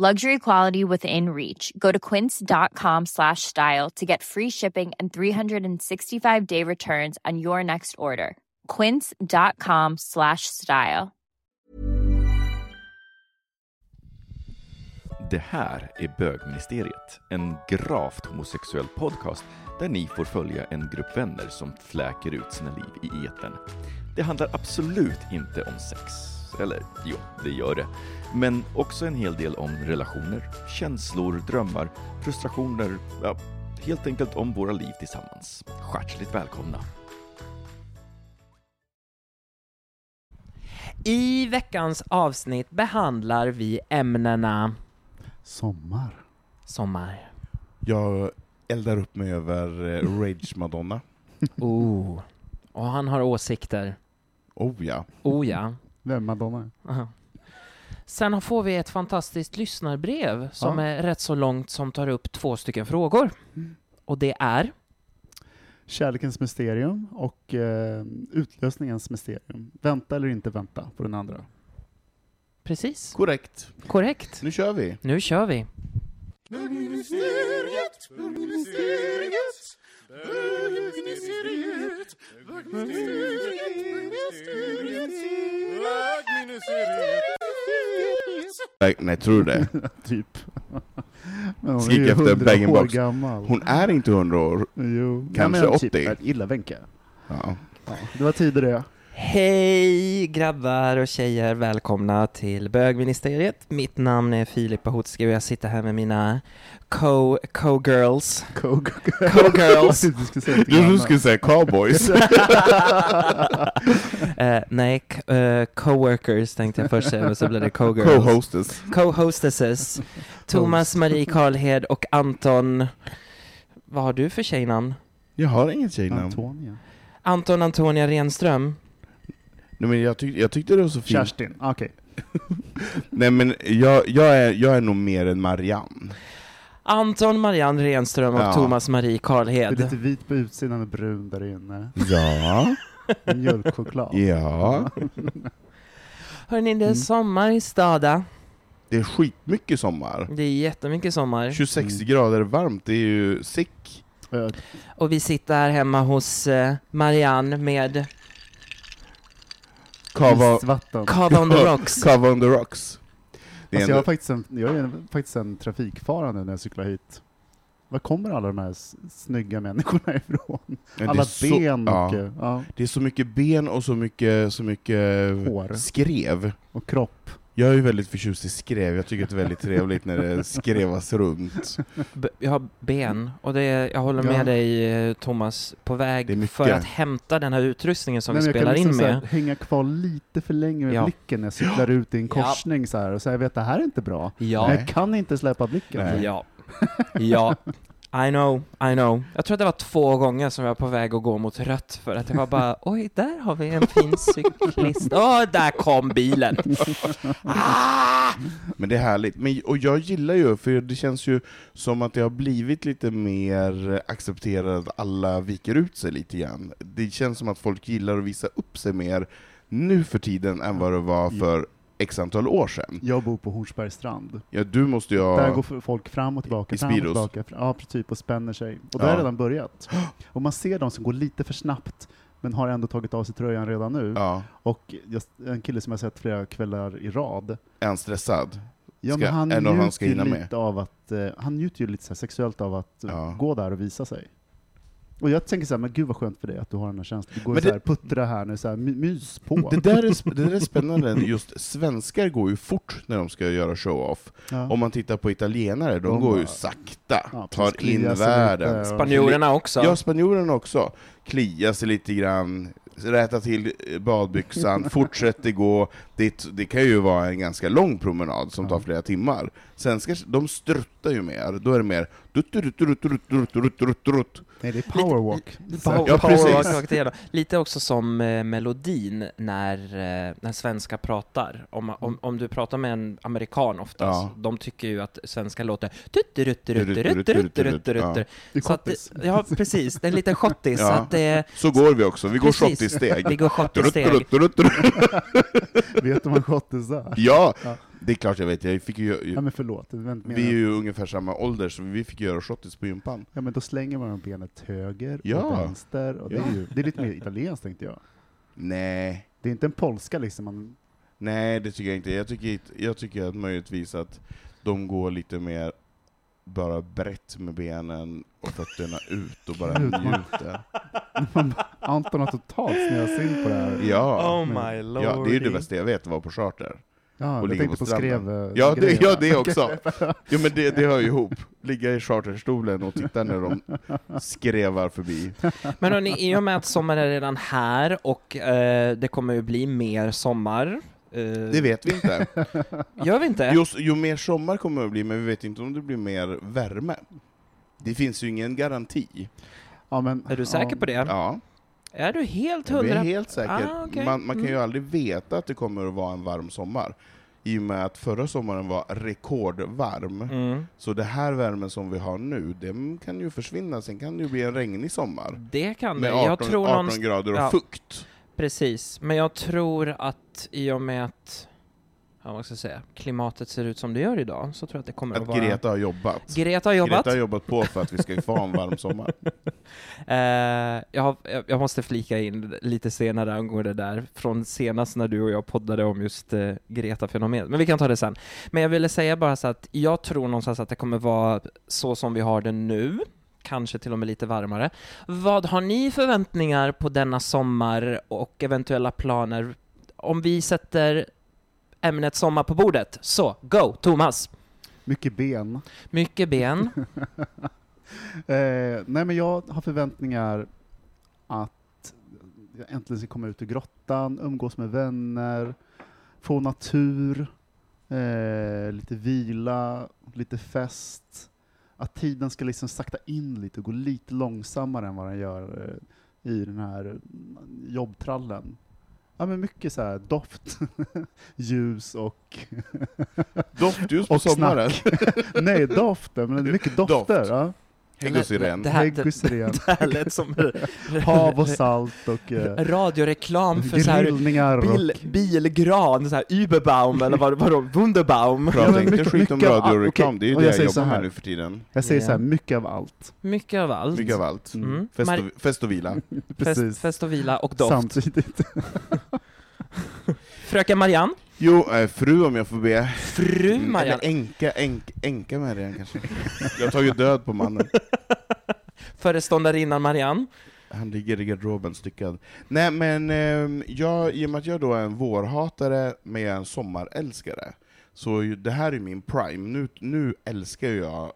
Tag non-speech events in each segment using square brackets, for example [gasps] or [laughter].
Luxury quality within reach. Go to quince.com slash style to get free shipping and 365 day returns on your next order. Quince.com slash style. Det här är Bögministeriet, en gravt homosexuell podcast där ni får följa en grupp vänner som fläker ut sina liv i etern. Det handlar absolut inte om sex. Eller jo, det gör det. Men också en hel del om relationer, känslor, drömmar, frustrationer, ja, helt enkelt om våra liv tillsammans. Hjärtligt välkomna! I veckans avsnitt behandlar vi ämnena Sommar. sommar. Jag eldar upp mig över eh, Rage Madonna. [laughs] Oh. Och han har åsikter. Oh ja. Oh ja. Vem Madonna? Aha. Sen får vi ett fantastiskt lyssnarbrev som Ja. är rätt så långt som tar upp två stycken frågor. Och det är Kärlekens mysterium och eh, utlösningens mysterium. Vänta eller inte vänta på den andra. precis Korrekt. korrekt. Nu kör vi. Nu kör vi. Nej, nej, tror du det? [laughs] typ. Men hon Skrik är ju efter 100 bang år box. gammal. Hon är inte 100 år. Jo. Kanske Ja, men 80. Typ, illa Wenche. Ja. Ja, det var tider det. Hej grabbar och tjejer, välkomna till bögministeriet. Mitt namn är Filip Bahutski och jag sitter här med mina co- co-girls. Coke. Co-girls. [laughs] du skulle säga Du skulle säga cowboys. [laughs] [laughs] Eh, nej, eh, co-workers tänkte jag först säga, men så blev det co-girls. Co-hostess. Co-hostesses. Thomas Marie Karlhed och Anton... Vad har du för tjejnamn? Jag har inget tjejnamn. Antonia. Anton Antonia Renström. Nej, men jag, tyck, jag tyckte det var så fint. Kerstin. Okej. [laughs] Nej men jag, jag, är, jag är nog mer än Marianne. Anton Marianne Renström och Ja. Thomas Marie Det är Karlhed. lite vit på utsidan och brun där inne. Ja. [laughs] Mjölkchoklad. Ja. [laughs] Hörni, det är Mm. sommar i Stada. Det är skitmycket sommar. Det är jättemycket sommar. 26 Mm. grader varmt, det är ju sick. Eh, Och vi sitter här hemma hos eh, Marianne med Kava. Cava on the Rocks. Kava on the rocks. Det är Alltså jag, har faktiskt en, jag är faktiskt en trafikfara nu när jag cyklar hit. Var kommer alla de här snygga människorna [laughs] ifrån? Ja, det är Alla så- ben och, ja. ja, Det är så mycket ben och så mycket, så mycket Hår. skrev. och kropp. Jag är ju väldigt förtjust i skrev, jag tycker att det är väldigt trevligt när det skrevas runt. B- jag har ben, och det är, jag håller Ja. med dig eh, Thomas, på väg för att hämta den här utrustningen som Nej, vi jag spelar kan in liksom så med. här, hänga kvar lite för länge med Ja. blicken när jag cyklar ut i en Ja. korsning så här och säga jag vet det här är inte bra. Ja, Men jag kan inte släppa blicken. Nej. ja, ja. I know, I know. Jag tror att det var två gånger som jag var på väg att gå mot rött för att det var bara [laughs] oj, där har vi en fin cyklist. Åh, där kom bilen! [laughs] Ah! Men det är härligt. Men, och jag gillar ju, för det känns ju som att det har blivit lite mer accepterat att alla viker ut sig lite grann. Det känns som att folk gillar att visa upp sig mer nu för tiden än vad det var för x antal år sedan. Jag bor på Hornsbergsstrand. Ja, du måste ju Där går folk fram och tillbaka, I fram och tillbaka. Ja, typ, och spänner sig. Och det Ja. har redan börjat. [gasps] Och man ser de som går lite för snabbt, men har ändå tagit av sig tröjan redan nu. Ja, Och en kille som jag sett flera kvällar i rad, är han stressad? ja, men han av han njuter ska hinna med. lite av att, eh, han njuter ju lite sexuellt av att Ja. gå där och visa sig. Och jag tänker så här, men gud vad skönt för dig att du har den här känslan. Du går Men så det- här, puttra här nu, så här, my- mys på. Det där, är, det där är spännande, just svenskar går ju fort när de ska göra show-off. Ja. Om man tittar på italienare, de, De går ju sakta, Ja, tar in kliar världen. lite och- Spanjorerna också. Ja, spanjorerna också. Klia sig lite grann, räta till eh, badbyxan, fortsätter gå. Det, det kan ju vara en ganska lång promenad som tar Ja. flera timmar. Svenskar, de struttar ju mer, då är det mer. Nej, det är powerwalk. Power, Ja, powerwalk. Lite också som eh, melodin när, eh, när svenskar pratar. Om, om, om du pratar med en amerikan oftast, Ja. de tycker ju att svenska låter tutturutturutturutturutturuttur. Ja. Ja, precis. Det är en liten schottis. Ja. Så att det, Så går vi också, vi går Precis. shot i steg. vi går schott i Dutt, steg. dutt, dutt, dutt. Vet du vad en schottis är? Ja, Ja. Det är klart jag vet. Jag fick ju, Ja men förlåt, inte vi är ju ungefär samma ålder, så vi fick göra shottis på gympan. Ja men då slänger man benet höger Ja. och vänster, och det, Ja. är ju, det är lite mer italienskt tänkte jag. Nej, Det är inte en polska liksom, man, nej det tycker jag inte. Jag tycker, jag tycker att möjligtvis att de går lite mer bara brett med benen och fötterna ut och bara njuter. [laughs] Anton har totalt snöat in på det här. Ja, Oh my lord. ja, det är ju det bästa jag vet, att vara på charter. Ja, och jag tänkte på på skrev... eh, Ja, det, ja, det också. [laughs] Jo men det, det hör ju ihop. Ligga i charterstolen och titta när de skrevar förbi. Men hörni, i och med att sommaren är redan här och eh, det kommer ju bli mer sommar. Eh, Det vet vi inte. Gör vi inte? Jo, ju mer sommar kommer det att bli, men vi vet inte om det blir mer värme. Det finns ju ingen garanti. Ja, men, Är du säker ja, på det? Ja, Är du helt jag är hundra? helt säker. Ah, okej. man, man kan ju Mm. aldrig veta att det kommer att vara en varm sommar. I och med att förra sommaren var rekordvarm. Mm. Så det här värmen som vi har nu, den kan ju försvinna, sen kan det ju bli en regnig sommar. Det kan det. Med Jag 18, tror 18 någonst- grader och ja. fukt. Precis, men jag tror att i och med att ja, vad ska jag säga, klimatet ser ut som det gör idag, så tror jag att det kommer att, Att vara... Greta har jobbat. Greta har jobbat. Greta har jobbat på för att vi ska få en varm sommar. [laughs] Eh, jag, har, jag- måste flika in lite senare angående det där, från senast när du och jag poddade om just eh, Greta-fenomenet, men vi kan ta det sen. Men jag ville säga bara så att jag tror någonstans att det kommer vara så som vi har det nu, kanske till och med lite varmare. Vad har ni förväntningar på denna sommar och eventuella planer? Om vi sätter ämnet sommar på bordet, så go, Thomas! Mycket ben. Mycket ben. [laughs] Eh, nej men jag har förväntningar att jag äntligen ska komma ut ur grottan, umgås med vänner, få natur, eh, lite vila, lite fest. Att tiden ska liksom sakta in lite och gå lite långsammare än vad den gör eh, i den här jobbtrallen. Ja men mycket så här doft, [laughs] ljus och... Doftljus på Och sommaren. [laughs] Nej, doften, men [laughs] mycket dofter. Doft. Ja. Häggusyren. Det här- Hägg och syren. Det här lät som [laughs] Hav och salt och eh, radioreklam för så här bil, och... bilgran, så här Überbaum eller vad vadå, Wunderbaum. Ja, Prata men inte skit om av- radioreklam, okej, det är ju det jag jag, jobbar med här. nu för tiden. Jag säger Ja. så här, mycket av allt. Mycket av allt. Mycket av allt. Mm. Fest, Mar- och, fest och vila. [laughs] fest, Precis. fest och vila och doft. Samtidigt. [laughs] Fröken Marianne, Jo, eh, fru om jag får be. fru Marianne, Eller änka, änka, änka det kanske. Jag har tagit död på mannen. [laughs] föreståndarinnan Marianne. Han ligger i garderoben styckad. Nej men, eh, jag, i och med att jag då är en vårhatare men jag är en sommarälskare, så ju- det här är min prime. Nu, nu älskar jag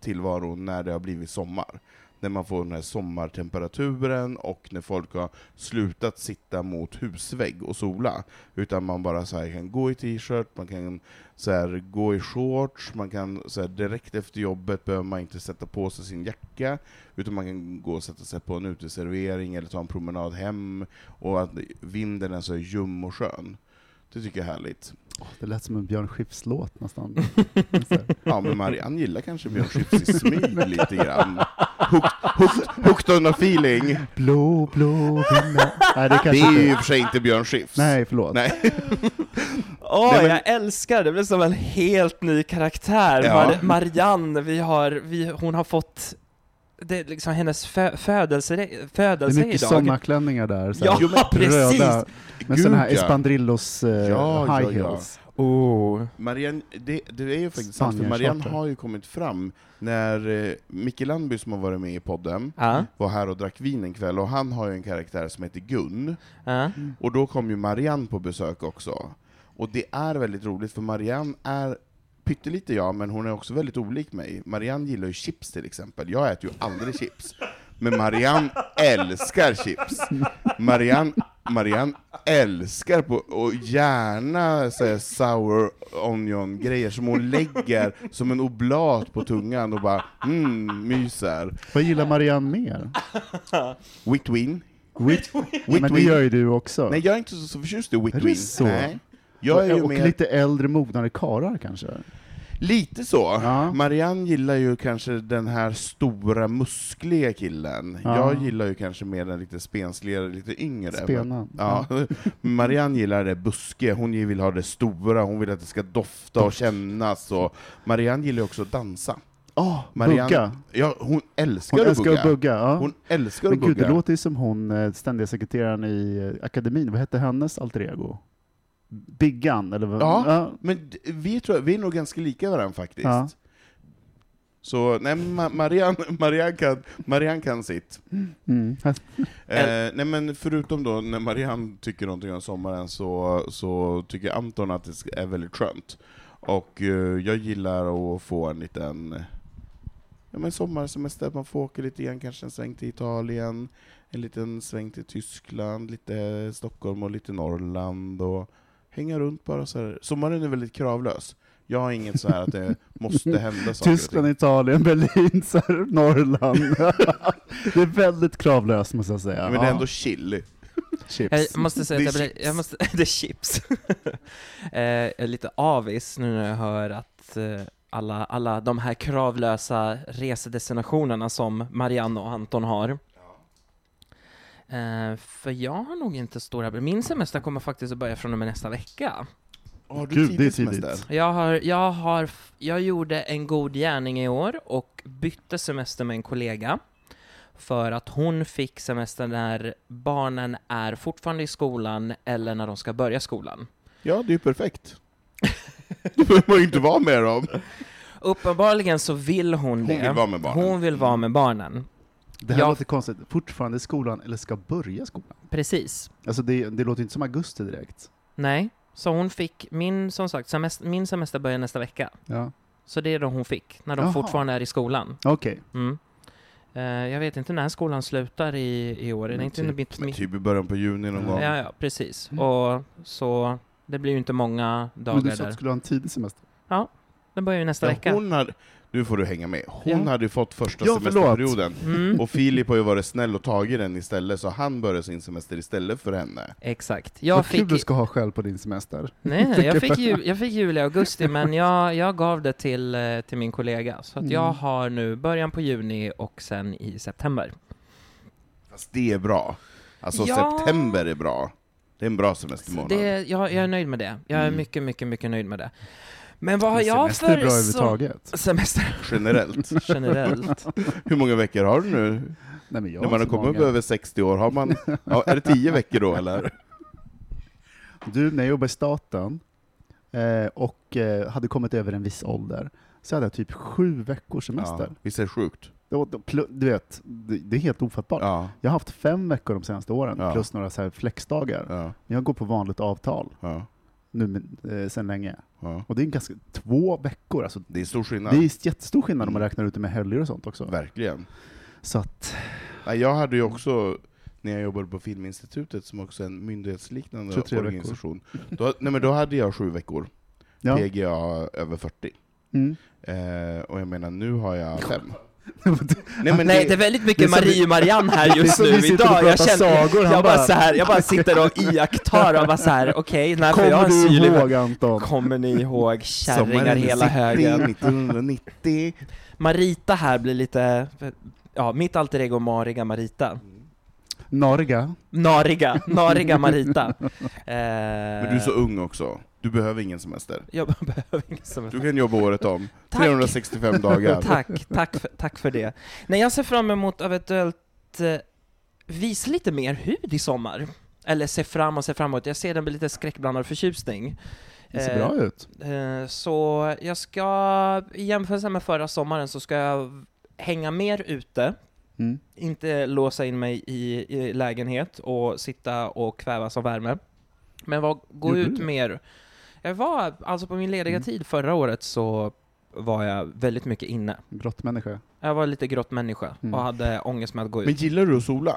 tillvaron när det har blivit sommar. När man får den här sommartemperaturen och när folk har slutat sitta mot husvägg och sola. Utan man bara så här kan gå i t-shirt, man kan så här, gå i shorts, man kan så här, direkt efter jobbet behöver man inte sätta på sig sin jacka, utan man kan gå och sätta sig på en uteservering eller ta en promenad hem, och att vinden är så ljum och skön. Det tycker jag är härligt. Det lät som en Björn Skifs-låt nästan. [laughs] Ja, men Marianne gillar kanske Björn Skifs i smyg lite grann. Hooked, hooked, hooked on a feeling. blå, blå himmel. Nej, det Det är ju i inte... och för sig inte Björn Skifs. Nej, förlåt. Nej. Åh, men- jag älskar det! Det blir som en helt ny karaktär. Ja. Mar- Marianne, vi har, vi, hon har fått, det är liksom hennes fö- födelse, Det är mycket idag. sommarklänningar där. Så Ja, men [laughs] precis! röda, med sådana här. Espandrillos eh, Ja, high ja, ja. heels. Oh. Marianne, det, det är ju faktiskt sant, för Marianne har ju kommit fram när eh, Micke Landby som har varit med i podden Ja, var här och drack vin en kväll, och han har ju en karaktär som heter Gun, ja. och då kom ju Marianne på besök också. Och det är väldigt roligt, för Marianne är pyttelite jag, men hon är också väldigt olik mig. Marianne gillar ju chips till exempel, jag äter ju aldrig chips. Men Marianne älskar chips. Marianne, Marianne älskar på, och gärna så sour onion-grejer som hon lägger som en oblat på tungan och bara mm, myser. Vad gillar Marianne mer? Whitwin. Whitwin. Men det gör ju du också. Nej, jag är inte så, så förtjust i Är det Whitwin. så? Nej. Jag är ju och mer... lite äldre, mognare karlar kanske? Lite så. Ja. Marianne gillar ju kanske den här stora, muskliga killen. Ja. Jag gillar ju kanske mer den lite spensligare, lite yngre. Spenan. Ja. [laughs] Marianne gillar det buske, hon vill ha det stora, hon vill att det ska dofta och kännas. Och Marianne gillar ju också att dansa. Oh, Marianne, bugga. Ja, hon älskar, Hon att älskar bugga. att bugga. Ja. Hon älskar Men att gud, bugga. det låter ju som hon, eh, ständiga sekreteraren i eh, akademin. Vad hette hennes alter ego? Biggan, eller vad? Ja. Men d- vi, tror, vi är nog ganska lika varandra faktiskt. Ja. Så nej, Ma- Marianne, Marianne, kan, Marianne kan sitt. Mm. Eh, nej men förutom då när Marianne tycker någonting om sommaren så, så tycker Anton att det är väldigt skönt. Och eh, jag gillar att få en liten ja, men sommarsemester, man får åka lite grann, kanske en sväng till Italien, en liten sväng till Tyskland, lite Stockholm och lite Norrland och hänga runt bara så här. Sommaren är väldigt kravlös. Jag har inget så här att det måste hända saker. Tyskland. Italien, Berlin, så här, Norrland. [laughs] det är väldigt kravlöst måste jag säga. Men det är ändå chill. Chips. Jag måste säga Det att är jag, blir, jag måste, [laughs] det är chips. [laughs] eh, jag är lite avis nu när jag hör att eh, alla, alla de här kravlösa resedestinationerna som Marianne och Anton har. Eh, för jag har nog inte stora... Min semester kommer faktiskt att börja från och med nästa vecka. Har du Gud, det är tidig tidigt. Jag har, jag har, jag gjorde en god gärning i år och bytte semester med en kollega. För att hon fick semester när barnen är fortfarande i skolan eller när de ska börja skolan. Ja, det är ju perfekt. [laughs] Då behöver man ju inte vara med dem. Uppenbarligen så vill hon Hon det. vill vara med barnen. Hon vill vara med barnen. Det här Ja. låter konstigt. Fortfarande i skolan, eller ska börja skolan? Precis. Alltså det, det låter inte som augusti direkt. Nej. Så hon fick, min, som sagt, semester, min semester börjar nästa vecka. Ja. Så det är då hon fick, när de Jaha. fortfarande är i skolan. Okej. Mm. Eh, jag vet inte när skolan slutar i, i år. Men inte typ- mitt, Men mitt, typ i början på juni någon gång. Ja, ja, precis. Mm. Och så, det blir ju inte många Men dagar du sa att där. du skulle ha en tidig semester. Den börjar ju nästa Ja, vecka. hon hade, nu får du hänga med. Hon Ja. hade ju fått första Ja, semesterperioden. Mm, Och Filip har ju varit snäll och tagit den istället, så han började sin semester istället för henne. exakt. Jag Vad kul fick, du ska ha själv på din semester. nej, [laughs] jag fick, jul, jag fick juli, augusti, men jag, jag gav det till, eh, till min kollega. Så att jag Mm. har nu början på juni och sen i september. Fast det är bra. Alltså Ja. september är bra. Det är en bra semestermånad. Det, jag, jag är nöjd med det. Jag är Mm. mycket, mycket, mycket nöjd med det. Men vad har Men jag semester är för bra överhuvudtaget. semester Generellt. [laughs] generellt? [laughs] Hur många veckor har du nu? Nej, men jag När man har kommit upp över 60 år, har man... [laughs] Ja, är det 10 veckor då eller? Du, när jag jobbade i staten eh, och eh, hade kommit över en viss ålder, så hade jag typ sju veckors semester. Ja, visst är det sjukt? Du vet, det, det är helt ofattbart. Ja, Jag har haft fem veckor de senaste åren, Ja. plus några så här flexdagar. ja, Jag går på vanligt avtal ja, nu eh, sedan länge. Ja. Och det är en ganska, två veckor, alltså, Det är stor skillnad. det är jättestor skillnad om man Mm. räknar ut det med helger och sånt också. Verkligen. Så att, jag hade ju också, när jag jobbade på Filminstitutet, som också är en myndighetsliknande 23 veckor. organisation, då, nej, men då hade jag sju veckor, ja. PGA över 40. Mm. Eh, och jag menar, nu har jag fem. Nej, men Nej, det, det är väldigt mycket Marie och Marianne här [laughs] just nu idag. Jag, känner, sagor, han jag, bara bara- så här, jag bara sitter och iakttar och bara så här, okej, när får jag Kommer en du ihåg Anton? Kommer ni ihåg kärringar hela högen? 1990. Marita här blir lite, ja, mitt alter ego Mariga Marita. Norga. Nariga, Nariga Marita. [laughs] Eh, Men du är så ung också, du behöver ingen semester. Jag [laughs] behöver ingen som Du kan jobba året om, Tack. 365 dagar. [laughs] Tack, tack för, tack för det. Nej, jag ser fram emot eventuellt eh, visa lite mer hud i sommar. Eller se fram och se framåt. Jag ser den med lite skräckblandad förtjusning. Det ser Eh, bra ut. Eh, Så jag ska, i jämförelse med förra sommaren, så ska jag hänga mer ute, Mm. inte låsa in mig i, i lägenhet och sitta och kvävas av värme. Men var, gå Gjorde ut du? mer. Jag var, alltså på min lediga Mm. tid förra året så var jag väldigt mycket inne. Grottmänniska. Jag var lite grottmänniska Mm. och hade ångest med att gå ut. Men gillar du att sola?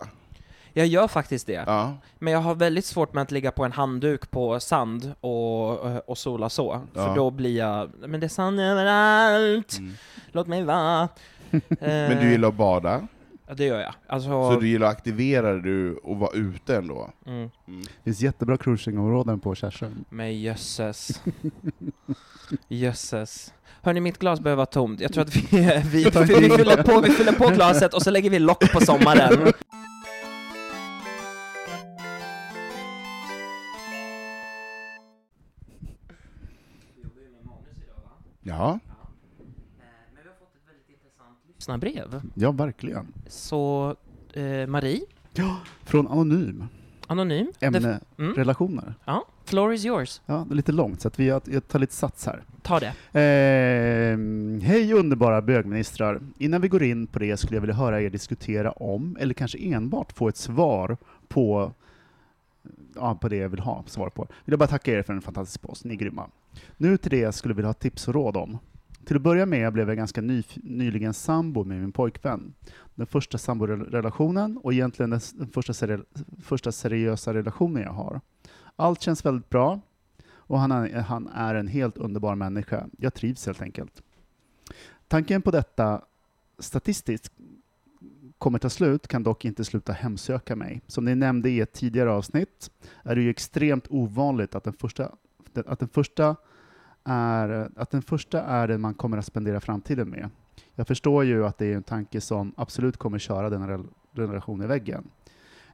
Jag gör faktiskt det. Ja. Men jag har väldigt svårt med att ligga på en handduk på sand och, och sola så. För Ja. då blir jag, men det är sand överallt, Mm. låt mig vara. [laughs] Men du gillar att bada, Ja, det gör jag. Alltså, så du gillar att aktivera dig och vara ute ändå? mm, Mm. Det finns jättebra cruisingområden på Kärsön. men jösses. [laughs] jösses. Hörni, mitt glas behöver vara tomt. Jag tror att vi, [laughs] vi, vi, vi, fyller på, vi fyller på glaset och så lägger vi lock på sommaren. Ja. Men vi har fått ett väldigt intressant lyssnarbrev. Ja, verkligen. Så, eh, Marie, Från Anonym. anonym. Ämne mm. relationer. Ja, floor is yours. Ja, det är lite långt, så att vi, jag tar lite sats här. Ta det. Eh, hej underbara bögministrar! Innan vi går in på det skulle jag vilja höra er diskutera om, eller kanske enbart få ett svar på, ja, på det jag vill ha svar på. Vill jag bara tacka er för en fantastisk post, ni är grymma. Nu till det jag skulle vilja ha tips och råd om. Till att börja med blev jag ganska ny, nyligen sambo med min pojkvän. Den första samborelationen och egentligen den, första, seri, första seriösa relationen jag har. Allt känns väldigt bra och han är, han är en helt underbar människa. Jag trivs helt enkelt. Tanken på detta statistiskt kommer ta slut kan dock inte sluta hemsöka mig. Som ni nämnde i ett tidigare avsnitt är det ju extremt ovanligt att den första, att den första är, att den första är den man kommer att spendera framtiden med. Jag förstår ju att det är en tanke som absolut kommer köra den rel- relationen i väggen.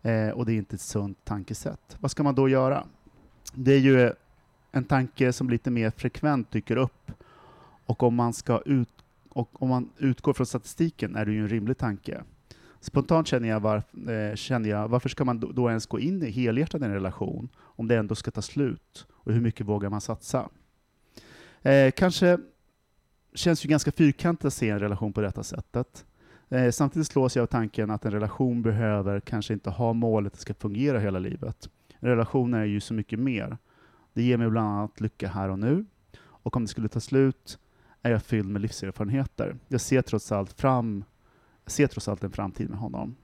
Eh, och det är inte ett sunt tankesätt. Vad ska man då göra? Det är ju en tanke som lite mer frekvent dyker upp. Och om man, ska ut, och om man utgår från statistiken är det ju en rimlig tanke. Spontant känner jag, var, eh, känner jag varför ska man då, då ens gå in i helhjärtat i en relation om det ändå ska ta slut? Och hur mycket vågar man satsa? Eh, kanske känns ju ganska fyrkantigt att se en relation på detta sättet. Eh, samtidigt slås jag av tanken att en relation behöver kanske inte ha målet att det ska fungera hela livet. En relation är ju så mycket mer. Det ger mig bland annat lycka här och nu. Och om det skulle ta slut är jag fylld med livserfarenheter. Jag ser trots allt fram ser trots allt en framtid med honom.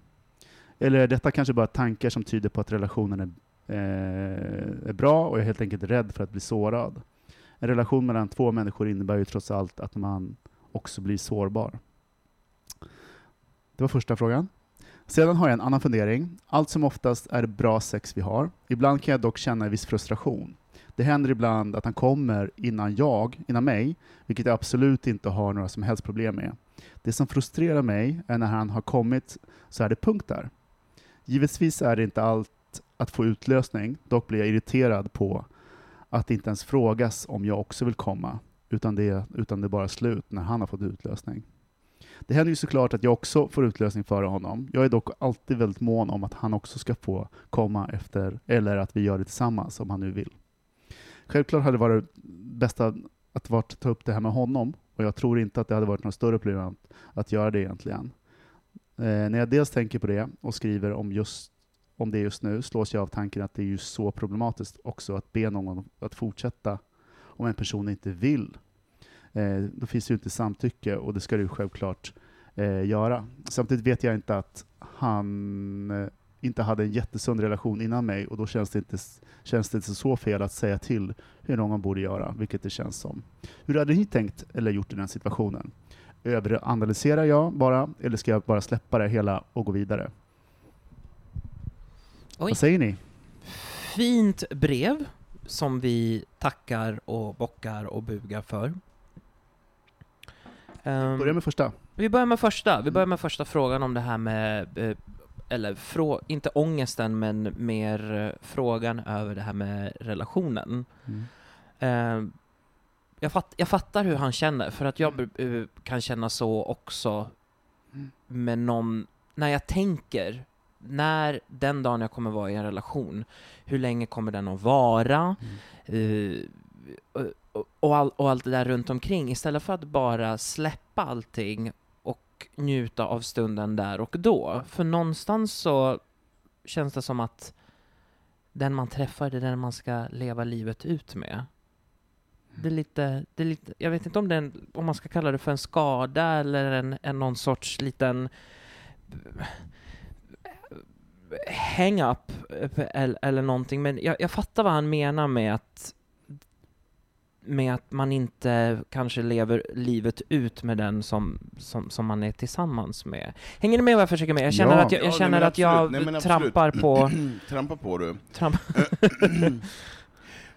Eller är detta kanske bara tankar som tyder på att relationen är, eh, är bra och jag är helt enkelt rädd för att bli sårad. En relation mellan två människor innebär ju trots allt att man också blir sårbar. Det var första frågan. Sedan har jag en annan fundering. Allt som oftast är det bra sex vi har. Ibland kan jag dock känna en viss frustration. Det händer ibland att han kommer innan jag, innan mig, vilket jag absolut inte har några som helst problem med. Det som frustrerar mig är när han har kommit så är det punkt där. Givetvis är det inte allt att få utlösning, dock blir jag irriterad på att det inte ens frågas om jag också vill komma, utan det, utan det är bara slut när han har fått utlösning. Det händer ju såklart att jag också får utlösning före honom. Jag är dock alltid väldigt mån om att han också ska få komma efter, eller att vi gör det tillsammans om han nu vill. Självklart hade det varit bästa att varit, ta upp det här med honom, och jag tror inte att det hade varit något större problem att, att göra det egentligen. Eh, när jag dels tänker på det och skriver om, just, om det just nu slås jag av tanken att det är ju så problematiskt också att be någon att fortsätta om en person inte vill. Eh, då finns det ju inte samtycke och det ska du självklart eh, göra. Samtidigt vet jag inte att han eh, inte hade en jättesund relation innan mig och då känns det, inte, känns det inte så fel att säga till hur någon borde göra, vilket det känns som. Hur hade ni tänkt eller gjort i den situationen? Överanalyserar jag bara, eller ska jag bara släppa det hela och gå vidare? Oj. Vad säger ni? Fint brev som vi tackar och bockar och bugar för. Ehm, Börja med första. Vi börjar med första. Vi börjar med första frågan om det här med, eh, eller frå, inte ångesten, men mer eh, frågan över det här med relationen. Mm. Eh, jag, fatt, jag fattar hur han känner, för att jag eh, kan känna så också Mm. med någon, när jag tänker, när den dagen jag kommer vara i en relation, hur länge kommer den att vara? Mm. Eh, och, och, all, och allt det där runt omkring istället för att bara släppa allting och njuta av stunden där och då. För någonstans så känns det som att den man träffar, det är den man ska leva livet ut med. Det är lite, det är lite jag vet inte om, det en, om man ska kalla det för en skada eller en, en någon sorts liten hang-up eller, eller någonting, men jag, jag fattar vad han menar med att med att man inte kanske lever livet ut med den som, som, som man är tillsammans med. Hänger ni med vad jag försöker med? Jag känner Ja. att jag, jag, Ja, känner nej, att jag. Nej, trampar på... [clears throat] Trampa på du. [clears throat] Tramp, [clears throat]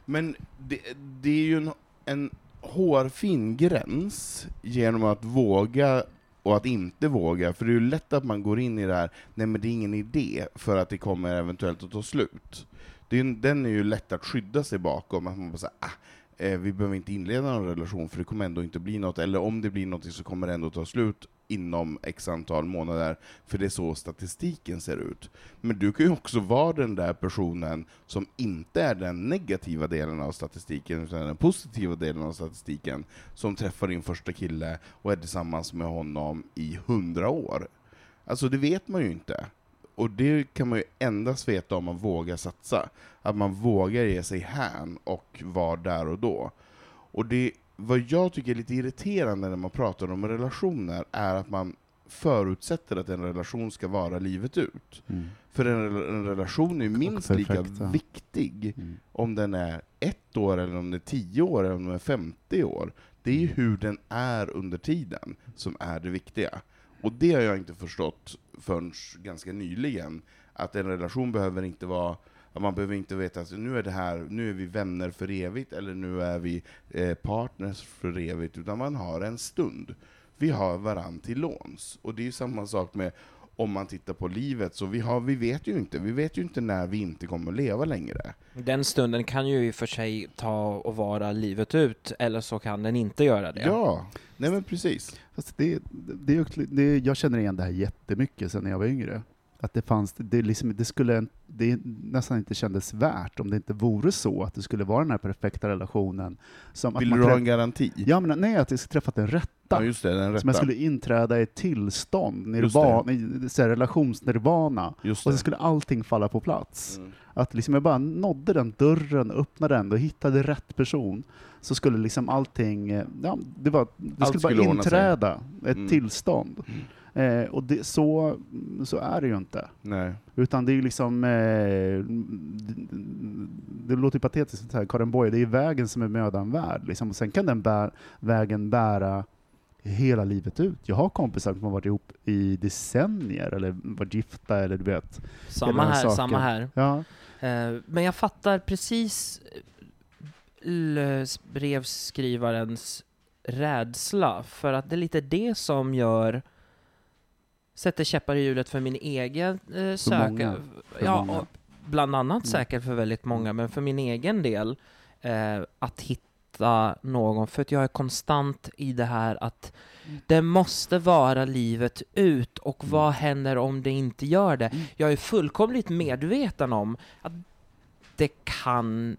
Men det, det är ju en, en hårfin gräns genom att våga och att inte våga, för det är ju lätt att man går in i det här, nej men det är ingen idé, för att det kommer eventuellt att ta slut. Det är, ju- den är ju lätt att skydda sig bakom, att man bara säger ah, eh, vi behöver inte inleda någon relation, för det kommer ändå inte bli något, eller om det blir något så kommer det ändå ta slut inom x antal månader, för det är så statistiken ser ut. Men du kan ju också vara den där personen som inte är den negativa delen av statistiken, utan den positiva delen av statistiken, som träffar din första kille och är tillsammans med honom i hundra år. Alltså det vet man ju inte. Och det kan man ju endast veta om man vågar satsa. Att man vågar ge sig hän och vara där och då. Och det, vad jag tycker är lite irriterande när man pratar om relationer, är att man förutsätter att en relation ska vara livet ut. Mm. För en, en relation är minst lika viktig Mm. om den är ett år, eller om den är tio år, eller om den är 50 år. Det är ju hur den är under tiden som är det viktiga. Och det har jag inte förstått förrän ganska nyligen, att en relation behöver inte vara man behöver inte veta att nu är det här, nu är vi vänner för evigt, eller nu är vi eh, partners för evigt, utan man har en stund. Vi har varann till låns. Och det är ju samma sak med om man tittar på livet, så vi, har, vi vet ju inte, vi vet ju inte när vi inte kommer att leva längre. den stunden kan ju i och för sig ta och vara livet ut, eller så kan den inte göra det. Ja, nej men precis. Fast det, det, ju- det, jag känner igen det här jättemycket sen jag var yngre. Att det fanns, det, liksom, det skulle det nästan inte kändes värt om det inte vore så att det skulle vara den här perfekta relationen. Som Vill att du man ha träff- en garanti? Ja, men nej, att jag skulle träffat den rätta. Ja, det, den rätta. som jag skulle inträda i ett tillstånd, nirvana, relationsnirvana. Och så skulle allting falla på plats. Mm. Att liksom jag bara nådde den dörren, öppnade den och hittade rätt person, så skulle liksom allting, eh, ja, det, var, det Allt skulle skulle bara sig. inträda ett Mm. tillstånd. Eh, och det, så, så är det ju inte. Nej. Utan det är ju liksom, eh, det, det låter ju patetiskt, så här, Karin Boye, det är vägen som är mödan värd. Liksom. Och sen kan den bär, vägen bära hela livet ut. Jag har kompisar som har varit ihop i decennier, eller varit gifta, eller du vet. Samma här, saken. samma här. Ja, Eh, Men jag fattar precis eh, brevskrivarens rädsla, för att det är lite det som gör sätter käppar i hjulet för min egen eh, söka. många. För Ja, många. bland annat Mm. säkert för väldigt många, men för min egen del eh, att hitta någon, för att jag är konstant i det här att det måste vara livet ut, och vad händer om det inte gör det? Jag är fullkomligt medveten om att det kan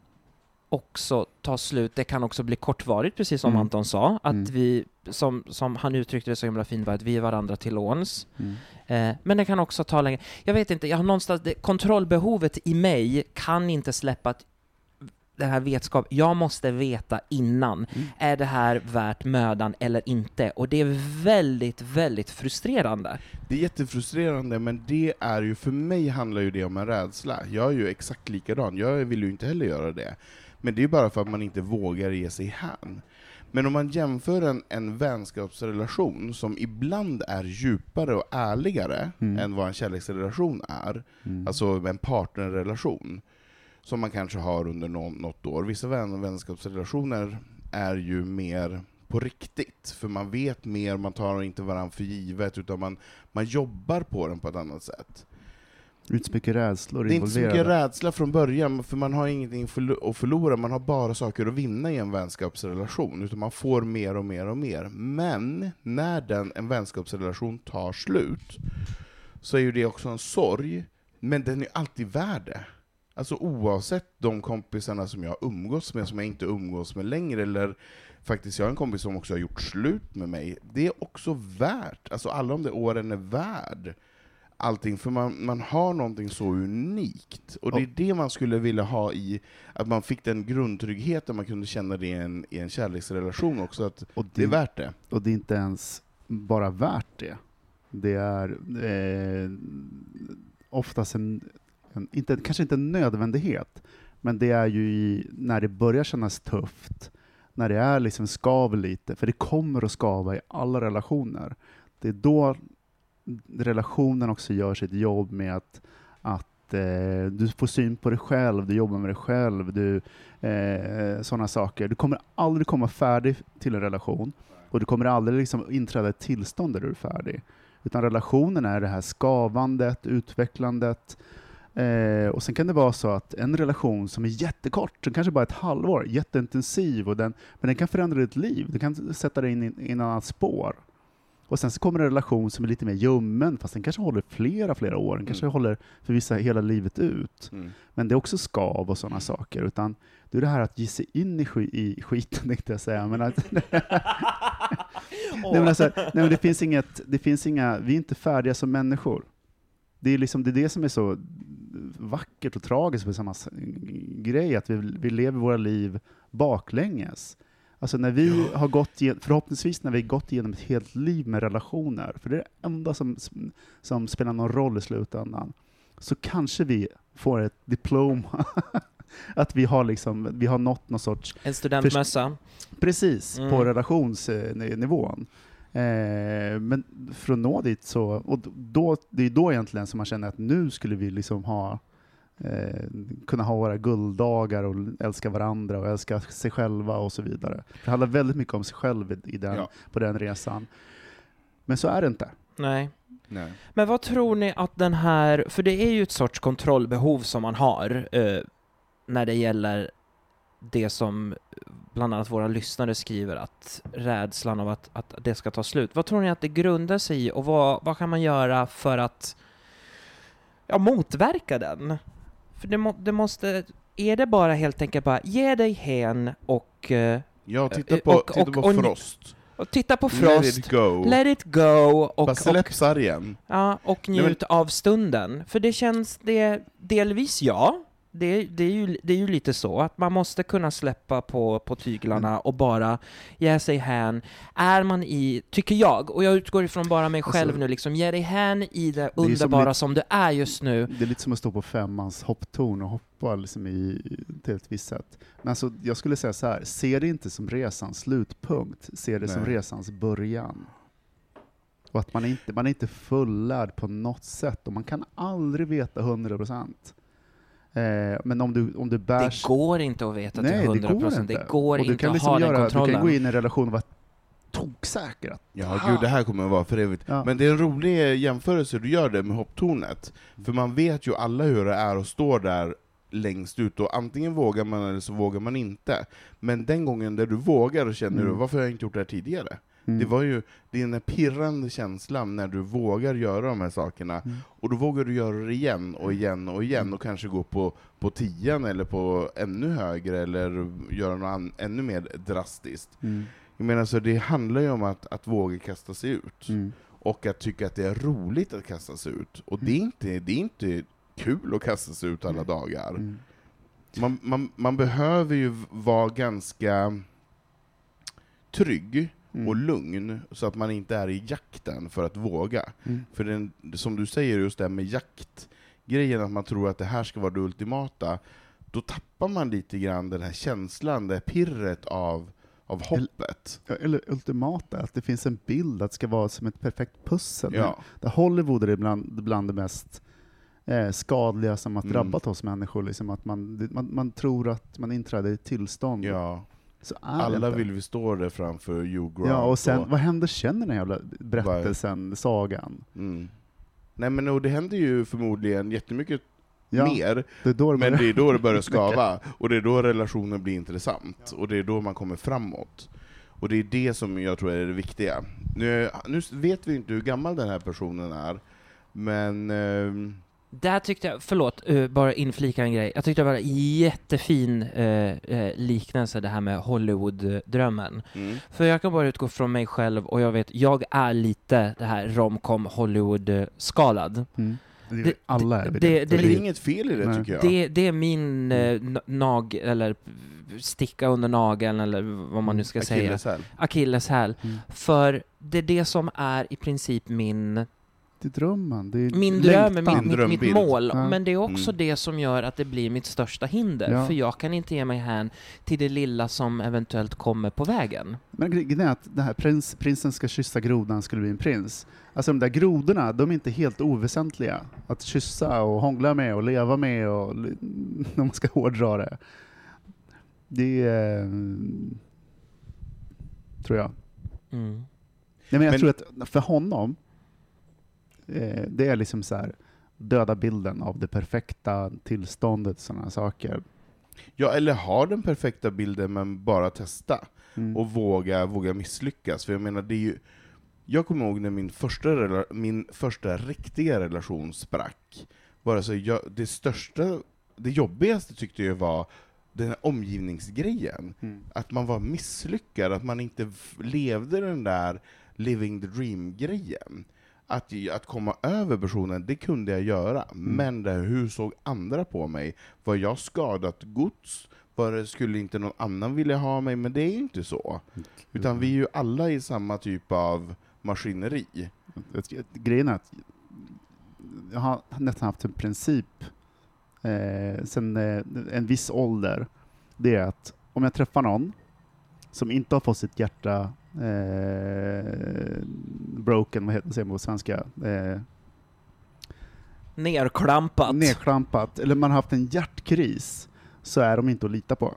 också ta slut, det kan också bli kortvarigt, precis som Mm. Anton sa, att Mm. vi, som, som han uttryckte det så himla fint, var att vi är varandra till låns. mm. Eh, men det kan också ta längre. Jag vet inte, jag har någonstans, det, kontrollbehovet i mig kan inte släppa att den här vetskap, jag måste veta innan, Mm. är det här värt mödan eller inte? Och det är väldigt, väldigt frustrerande. Det är jättefrustrerande, men det är ju, för mig handlar ju det om en rädsla. Jag är ju exakt likadan, jag vill ju inte heller göra det. Men det är ju bara för att man inte vågar ge sig hän. Men om man jämför en, en vänskapsrelation som ibland är djupare och ärligare Mm. än vad en kärleksrelation är, Mm. alltså en partnerrelation, som man kanske har under nå- något år. Vissa vän vänskapsrelationer är ju mer på riktigt, för man vet mer, man tar inte varandra för givet, utan man, man jobbar på den på ett annat sätt. Det är inte så mycket rädslor Det är inte så mycket rädsla från början, för man har ingenting att förlora, man har bara saker att vinna i en vänskapsrelation, utan man får mer och mer och mer. Men när den, en vänskapsrelation tar slut, så är ju det också en sorg, men den är alltid värd det. Alltså oavsett de kompisarna som jag umgås med, som jag inte umgås med längre, eller faktiskt jag har en kompis som också har gjort slut med mig, det är också värt, alltså alla de där åren är värd allting, för man, man har någonting så unikt. Och det är det man skulle vilja ha i, att man fick den grundtryggheten, man kunde känna det i en, i en kärleksrelation också, att Och det är värt det. Och det är inte ens bara värt det. Det är eh, oftast en, en inte, kanske inte en nödvändighet, men det är ju i, när det börjar kännas tufft, när det är liksom skav lite, för det kommer att skava i alla relationer. Det är då relationen också gör sitt jobb med att, att eh, du får syn på dig själv, du jobbar med dig själv, du, eh, sådana saker. Du kommer aldrig komma färdig till en relation, och du kommer aldrig liksom inträda i ett tillstånd där du är färdig. Utan relationen är det här skavandet, utvecklandet, Eh, och sen kan det vara så att en relation som är jättekort, som kanske bara ett halvår, jätteintensiv, och den, men den kan förändra ditt liv. den kan sätta dig in i, i annat spår. Och sen så kommer en relation som är lite mer ljummen, fast den kanske håller flera, flera år. Den kanske Mm. håller för vissa hela livet ut. Mm. Men det är också skav och sådana saker. Utan det är det här att ge sig in i, sk- i skiten, [laughs] tänkte jag säga. Men att, [laughs] nej, men alltså, nej, men det finns inget, det finns inga, vi är inte färdiga som människor. Det är, liksom, det är det som är så vackert och tragiskt med samma grej, att vi, vi lever våra liv baklänges. Alltså när vi har gått, förhoppningsvis när vi gått igenom ett helt liv med relationer, för det är det enda som, som spelar någon roll i slutändan, så kanske vi får ett diploma, [laughs] att vi har, liksom, vi har nått någon sorts En studentmössa. Precis, Mm. på relationsnivån. Eh, men för att nå dit så, och då, det är då egentligen som man känner att nu skulle vi liksom ha eh, kunna ha våra gulddagar och älska varandra och älska sig själva och så vidare. Det handlar väldigt mycket om sig själv i, i den, Ja. på den resan. Men så är det inte. Nej. Nej. Men vad tror ni att den här, för det är ju ett sorts kontrollbehov som man har eh, när det gäller det som bland annat våra lyssnare skriver, att rädslan av att, att det ska ta slut. Vad tror ni att det grundar sig i och vad, vad kan man göra för att ja, motverka den? För det, må, det måste, är det bara helt enkelt bara ge dig hän och, eh, Ja, titta Eh, på, och- titta och- på och- Frost. och titta på Let Frost, it go. let it go och, Bara släpp sargen. Ja, och Nej, men- njut av stunden. För det känns, det, delvis ja, det, det, är ju, det är ju lite så, att man måste kunna släppa på, på tyglarna och bara ge sig hän. Är man i, tycker jag, och jag utgår ifrån bara mig själv Alltså- nu, liksom, ge dig hän i det som underbara lite- som du är just nu. Det är lite som att stå på femmans hopptorn och hoppa liksom i, till ett visst sätt. Men alltså, jag skulle säga så här, se det inte som resans slutpunkt, se det som Nej. resans början. Och att man inte, man är inte fullärd på något sätt, och man kan aldrig veta 100 procent. Eh, men om du, om du bär... Det går inte att veta Nej, till det 100 går procent. inte. Det går och du inte kan att liksom ha den göra, Du kontrollen. kan gå in i en relation och vara toksäker. att- Ja, gud, det här kommer att vara för evigt. Ja. Men det är en rolig jämförelse du gör det med hopptornet. För man vet ju alla hur det är att stå där längst ut, och antingen vågar man eller så vågar man inte. Men den gången där du vågar, och känner Mm. du, varför har jag inte gjort det här tidigare? Mm. Det var ju det är den här pirrande känslan när du vågar göra de här sakerna, Mm. och då vågar du göra det igen och igen och igen, och kanske gå på, på tian eller på ännu högre, eller göra något ännu mer drastiskt. Mm. Jag menar, så det handlar ju om att, att våga kasta sig ut, Mm. och att tycka att det är roligt att kasta sig ut. Och det är inte, det är inte kul att kasta sig ut alla dagar. Mm. Man, man, man behöver ju vara ganska trygg Mm. och lugn, så att man inte är i jakten för att våga. Mm. För den, som du säger, just det här med jaktgrejen, att man tror att det här ska vara det ultimata, då tappar man lite grann den här känslan, det här pirret av, av hoppet. Ja, Eller ultimata, att det finns en bild att det ska vara som ett perfekt pussel. Ja. Där Hollywood är bland, bland det mest eh, skadliga som har Mm. drabbat oss människor. Liksom att man, man, man tror att man inträder i ett tillstånd. ja. Alla vill vi stå där framför Hugh Grant. Ja, och sen, vad händer sen i den jävla berättelsen, sagan? Mm. Nej men och det händer ju förmodligen jättemycket Ja, mer, det det men det är då det börjar [laughs] skava, och det är då relationen blir intressant, och det är då man kommer framåt. Och det är det som jag tror är det viktiga. Nu, nu vet vi inte hur gammal den här personen är, men... ehm, Där tyckte jag, förlåt, uh, bara inflika en grej. Jag tyckte det var en jättefin uh, uh, liknelse det här med Hollywood-drömmen. Mm. För jag kan bara utgå från mig själv och jag vet, jag är lite det här romcom Hollywood-skalad. Mm. Det, Det- alla är det- det. det- Det är inget fel i det Nej. tycker jag. Det, det är min uh, nag, eller sticka under nageln eller vad man nu ska säga. Akilleshäl. Akilleshäl. Mm. För det är det som är i princip min Är drömmen. Det är min dröm, längtan. min, mitt, mitt drömbild. mål. Ja. Men det är också Mm. det som gör att det blir mitt största hinder. Ja. För jag kan inte ge mig hän till det lilla som eventuellt kommer på vägen. Men gre- grejen är att det här prins, prinsen ska kyssa grodan skulle bli en prins. Alltså de där grodorna, de är inte helt oväsentliga. Att kyssa och hångla med och leva med och [laughs] när man ska hårdra det. Det är... mm, Tror jag. Mm. Nej, men jag Men- tror att för honom, eh, det är liksom så här döda bilden av det perfekta tillståndet, sådana saker. Ja, eller ha den perfekta bilden men bara testa. Mm. Och våga, våga misslyckas. För jag menar, det är ju... Jag kommer ihåg när min första, min första riktiga relation sprack. Bara så jag, det största, det jobbigaste tyckte jag var den här omgivningsgrejen. Mm. Att man var misslyckad, att man inte levde den där living the dream-grejen. Att, att komma över personen, det kunde jag göra. Mm. Men det, hur såg andra på mig? Var jag skadat gods? Var skulle inte någon annan vilja ha mig? Men det är ju inte så. Utan vi är ju alla i samma typ av maskineri. Grejen är att jag har nästan haft en princip eh, sen eh, en viss ålder. Det är att om jag träffar någon som inte har fått sitt hjärta eh, broken, vad heter säger man på svenska? Eh, Nerklampat. nedklampat, eller man har haft en hjärtkris, så är de inte att lita på.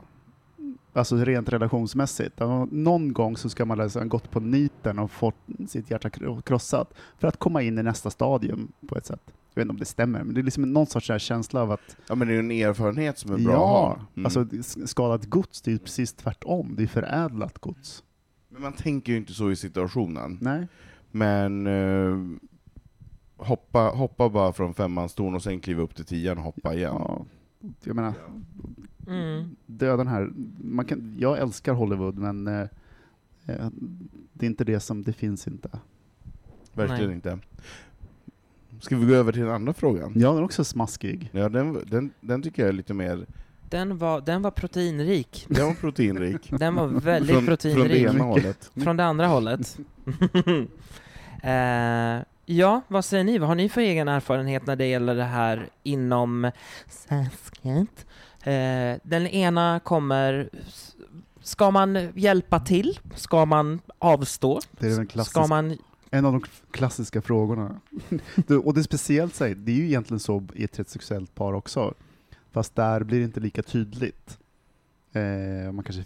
Alltså rent relationsmässigt. Någon gång så ska man ha gått på niten och fått sitt hjärta kro- krossat för att komma in i nästa stadium på ett sätt. Jag vet inte om det stämmer, men det är liksom någon sorts känsla av att Ja men det är ju en erfarenhet som är bra att ja, ha. Mm. alltså skadat gods, det är ju precis tvärtom. Det är förädlat gods. Men man tänker ju inte så i situationen. Nej. Men eh, hoppa, hoppa bara från femmanstorn och sen kliva upp till tian och hoppa igen. Ja, jag menar, Mm. döden här, man kan, jag älskar Hollywood, men eh, eh, det är inte det som, det finns inte. Verkligen Nej. inte. Ska vi gå över till den andra frågan? Ja, den är också smaskig. Ja, den, den, den tycker jag är lite mer, Den, var, den var proteinrik. den var proteinrik. [laughs] Den var väldigt från, från det proteinrik. ena hållet. [laughs] Från det andra hållet. [laughs] eh, ja, vad säger ni? Vad har ni för egen erfarenhet när det gäller det här inom sasket? Eh, den ena kommer... Ska man hjälpa till? Ska man avstå? Det är den klassiska, Ska man... en av de klassiska frågorna. Och det är speciellt, så här, det är ju egentligen så i ett heterosexuellt par också, fast där blir det inte lika tydligt. Eh, man kanske,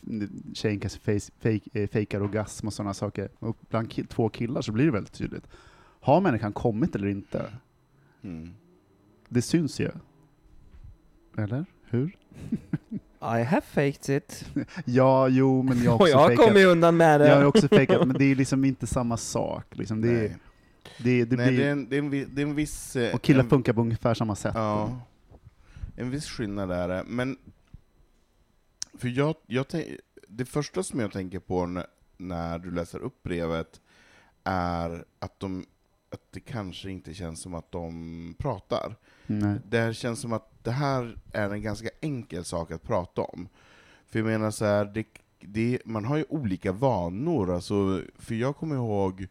tjejen kanske face, fake, eh, fejkar orgasm och sådana saker. Och bland ki- två killar så blir det väldigt tydligt. Har människan kommit eller inte? Mm. Det syns ju. Eller? Hur? [laughs] I have faked it. [laughs] Ja, jo, men jag har Och också [laughs] jag kommit undan med det. Jag har också fejkat, men det är liksom inte samma sak. Liksom. Det, är, Nej, det, det Nej blir, det, är en, det, är en, vi- det är en viss... eh, och killar en, funkar på ungefär samma sätt. Ja, en viss skillnad är det. Men, för jag, jag tänk- det första som jag tänker på när, när du läser upp brevet är att, de, att det kanske inte känns som att de pratar. Nej. Det känns som att det här är en ganska enkel sak att prata om. För jag menar så här, det, det, man har ju olika vanor, alltså, för jag kommer ihåg,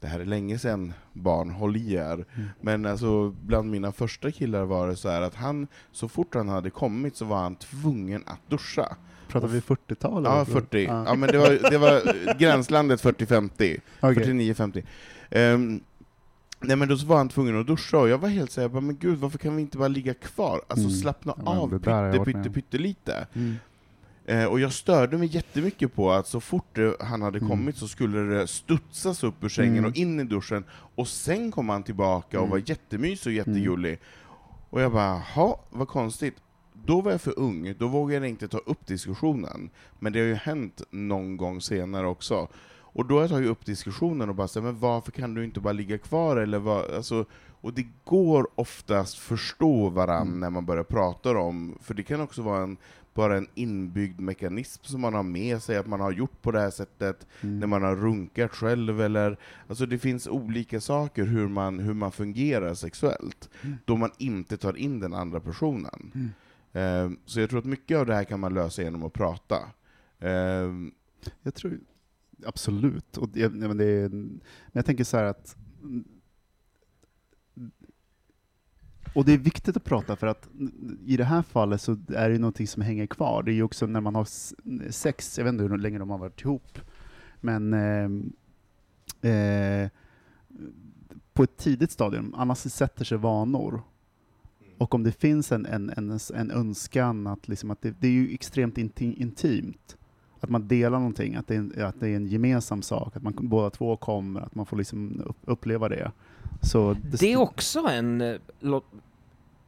det här är länge sedan barn, håll i er, Mm. men alltså bland mina första killar var det så att han, så fort han hade kommit så var han tvungen att duscha. Pratar vi 40-tal? Ja, eller? 40. Ja. Ja, men det var, det var [laughs] gränslandet 40-50. Okej. 49-50. Ehm, nej men då så var han tvungen att duscha, och jag var helt såhär, men gud varför kan vi inte bara ligga kvar? Alltså Mm. slappna Ja, av pytte, pytte, pyttelite. Mm. Eh, och jag störde mig jättemycket på att så fort det, han hade Mm. kommit så skulle det studsas upp ur sängen Mm. och in i duschen, och sen kom han tillbaka och Mm. var jättemysig och jättegullig. Och jag bara, ha vad konstigt. Då var jag för ung, då vågade jag inte ta upp diskussionen. Men det har ju hänt någon gång senare också. Och då har jag tagit upp diskussionen och bara sagt, men varför kan du inte bara ligga kvar? Eller vad? Alltså, Och det går oftast förstå varann Mm. när man börjar prata om, för det kan också vara en, bara en inbyggd mekanism som man har med sig, att man har gjort på det här sättet Mm. när man har runkat själv, eller alltså det finns olika saker hur man, hur man fungerar sexuellt, Mm. då man inte tar in den andra personen. Mm. Eh, så jag tror att mycket av det här kan man lösa genom att prata. Eh, Jag tror absolut. Och det, men, det men jag tänker så här att och det är viktigt att prata för att i det här fallet så är det någonting som hänger kvar. Det är ju också när man har sex, jag vet inte hur länge de har varit ihop, men eh, eh, på ett tidigt stadium, annars sätter sig vanor. Och om det finns en, en, en, en önskan att, liksom att det, det är ju extremt inti, intimt, att man delar någonting, att det, är en, att det är en gemensam sak, att man båda två kommer, att man får liksom upp, uppleva det. Så Det är också en, eh,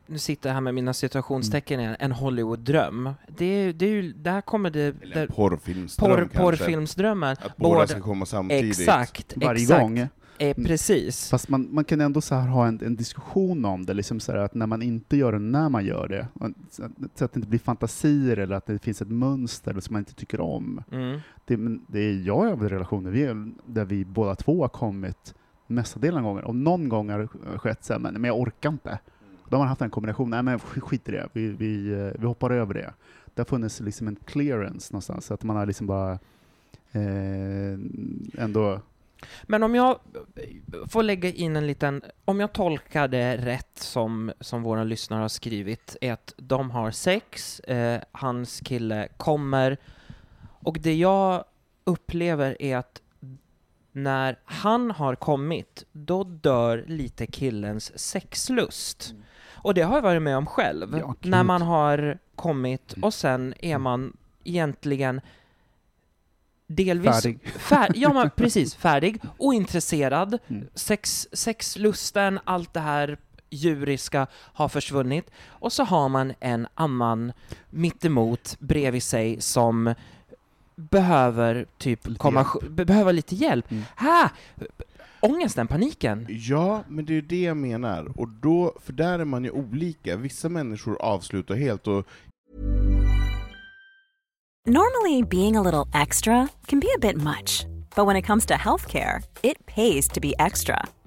nu sitter jag här med mina situationstecken igen, en Hollywood-dröm. Det är, det är ju, där kommer det, eller där, en porrfilmsdröm porr, kanske. porrfilmsdrömmen. Att båda Båda- ska komma samtidigt. Exakt, varje exakt. gång. Eh, precis. Fast man, man kan ändå så här ha en, en diskussion om det, liksom så här att när man inte gör det, när man gör det. Så att, så att det inte blir fantasier eller att det finns ett mönster som man inte tycker om. Mm. Det, det är jag har relationer vi är, där vi båda två har kommit mestadelen av gånger. Och någon gång har det skett så här, men, men jag orkar inte. Då har man haft en kombination, nej men skit i det, vi, vi, eh, vi hoppar över det. Det har funnits liksom en clearance någonstans, så att man har liksom bara eh, ändå Men om jag får lägga in en liten, om jag tolkar det rätt som, som våra lyssnare har skrivit, är att de har sex, eh, hans kille kommer, och det jag upplever är att när han har kommit, då dör lite killens sexlust. Och det har jag varit med om själv. Ja, när man har kommit och sen är man egentligen delvis färdig. Fär, ja, men [laughs] precis. Färdig, ointresserad, Mm. sex, sexlusten, allt det här djuriska har försvunnit. Och så har man en annan mittemot bredvid sig som behöver typ Lite komma, be- behöver lite hjälp. Mm. Ha! Ångesten, paniken. Ja, men det är ju det jag menar. Och då, för där är man ju olika. Vissa människor avslutar helt och Normally, being a little extra can be a bit much, but when it comes to healthcare, it pays to be extra.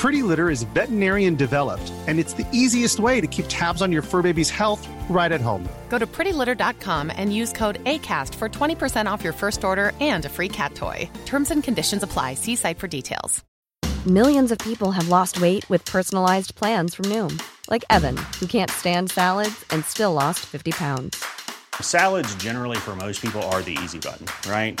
Pretty Litter is veterinarian developed, and it's the easiest way to keep tabs on your fur baby's health right at home. Go to prettylitter.com and use code ACAST for 20% off your first order and a free cat toy. Terms and conditions apply. See site for details. Millions of people have lost weight with personalized plans from Noom, like Evan, who can't stand salads and still lost 50 pounds. Salads, generally, for most people, are the easy button, right?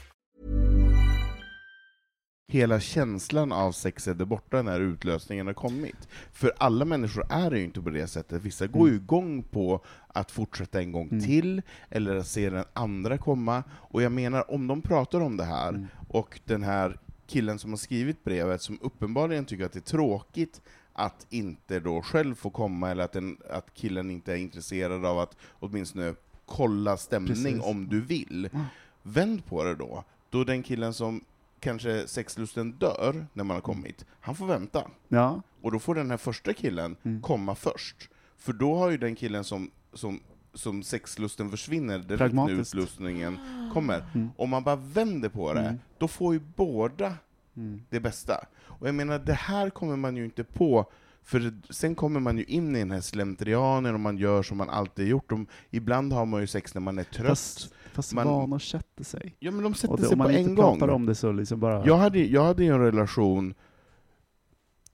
Hela känslan av sexet är borta när utlösningen har kommit. För alla människor är det ju inte på det sättet. Vissa går ju igång på att fortsätta en gång Mm. till, eller att se den andra komma. Och jag menar, om de pratar om det här, Mm. och den här killen som har skrivit brevet, som uppenbarligen tycker att det är tråkigt att inte då själv få komma, eller att, den, att killen inte är intresserad av att åtminstone kolla stämning Precis. om du vill. Mm. Vänd på det då. Då den killen som kanske sexlusten dör när man har kommit, han får vänta. Ja, Och då får den här första killen Mm. komma först. För då har ju den killen som, som, som sexlusten försvinner direkt när utlösningen kommer. Mm. Om man bara vänder på det, Mm. då får ju båda Mm. det bästa. Och jag menar, det här kommer man ju inte på För sen kommer man ju in i den här slentrianen och man gör som man alltid gjort. Och ibland har man ju sex när man är trött. Fast, fast Man- vanor sätter sig. ja men de sätter det, sig om man på inte en gång. pratar om det så liksom bara... Jag hade, jag hade en relation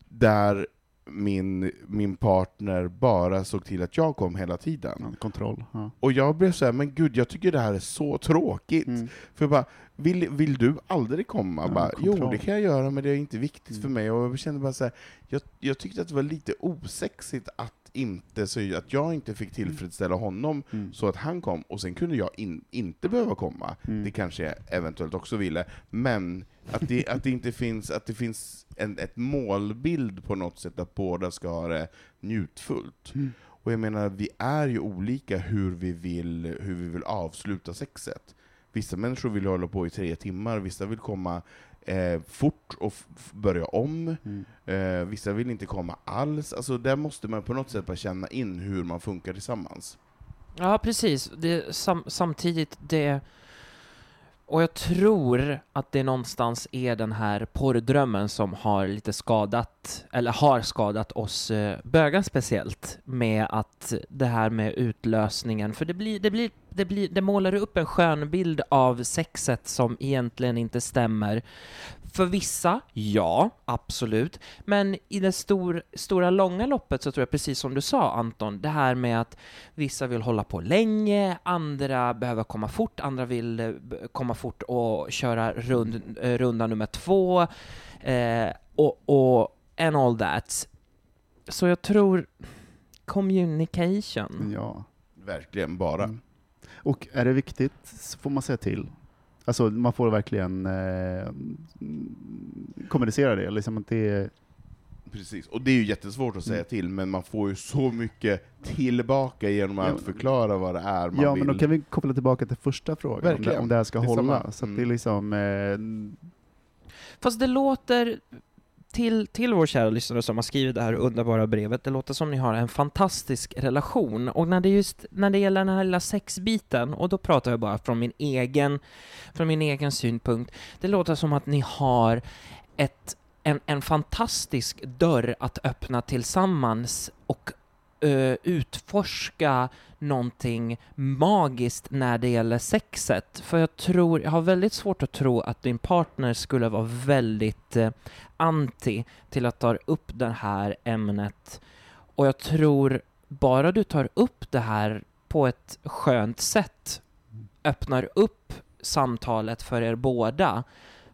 där min, min partner bara såg till att jag kom hela tiden. Ja, kontroll. Ja. Och jag blev så här, men gud, jag tycker det här är så tråkigt. Mm. För jag bara, vill, vill du aldrig komma? Ja, bara, jo, det kan jag göra, men det är inte viktigt Mm. för mig. Och jag kände bara så här, jag, jag tyckte att det var lite osexigt att inte, så att jag inte fick tillfredsställa honom Mm. så att han kom, och sen kunde jag in, inte behöva komma. Mm. Det kanske jag eventuellt också ville, men att det, att det inte finns, att det finns en ett målbild på något sätt att båda ska ha det njutfullt. Mm. Och jag menar, vi är ju olika hur vi vill, hur vi vill avsluta sexet. Vissa människor vill hålla på i tre timmar, vissa vill komma eh, fort och börja om, Mm. eh, vissa vill inte komma alls. Alltså där måste man på något sätt bara känna in hur man funkar tillsammans. Ja, precis. Det, sam, samtidigt, det... Och jag tror att det någonstans är den här porrdrömmen som har lite skadat, eller har skadat oss eh, bögar speciellt, med att det här med utlösningen, för det blir, det blir, det blir, det målar upp en skön bild av sexet som egentligen inte stämmer. För vissa, ja, absolut. Men i det stor, stora långa loppet så tror jag precis som du sa Anton, det här med att vissa vill hålla på länge, andra behöver komma fort, andra vill eh, komma fort och köra rund, eh, runda nummer två, eh, och, och and all that. Så jag tror communication. Ja. Verkligen bara. Mm. Och är det viktigt så får man säga till. Alltså man får verkligen eh, mm, kommunicera det. Liksom att det Precis, och det är ju jättesvårt att säga Mm. till, men man får ju så mycket tillbaka genom att Ja. förklara vad det är man ja, vill. men då kan vi koppla tillbaka till första frågan, om det, Verkligen. om det här ska Det hålla. samma. Så att Mm. det är liksom, eh, Fast det låter, till, till vår kära lyssnare som har skrivit det här underbara brevet, det låter som ni har en fantastisk relation. Och när det just, när det gäller den här lilla sexbiten, och då pratar jag bara från min egen, från min egen synpunkt, det låter som att ni har ett, en, en fantastisk dörr att öppna tillsammans och uh, utforska någonting magiskt när det gäller sexet. För jag tror, jag har väldigt svårt att tro att din partner skulle vara väldigt eh, anti till att ta upp det här ämnet. Och jag tror bara du tar upp det här på ett skönt sätt, öppnar upp samtalet för er båda,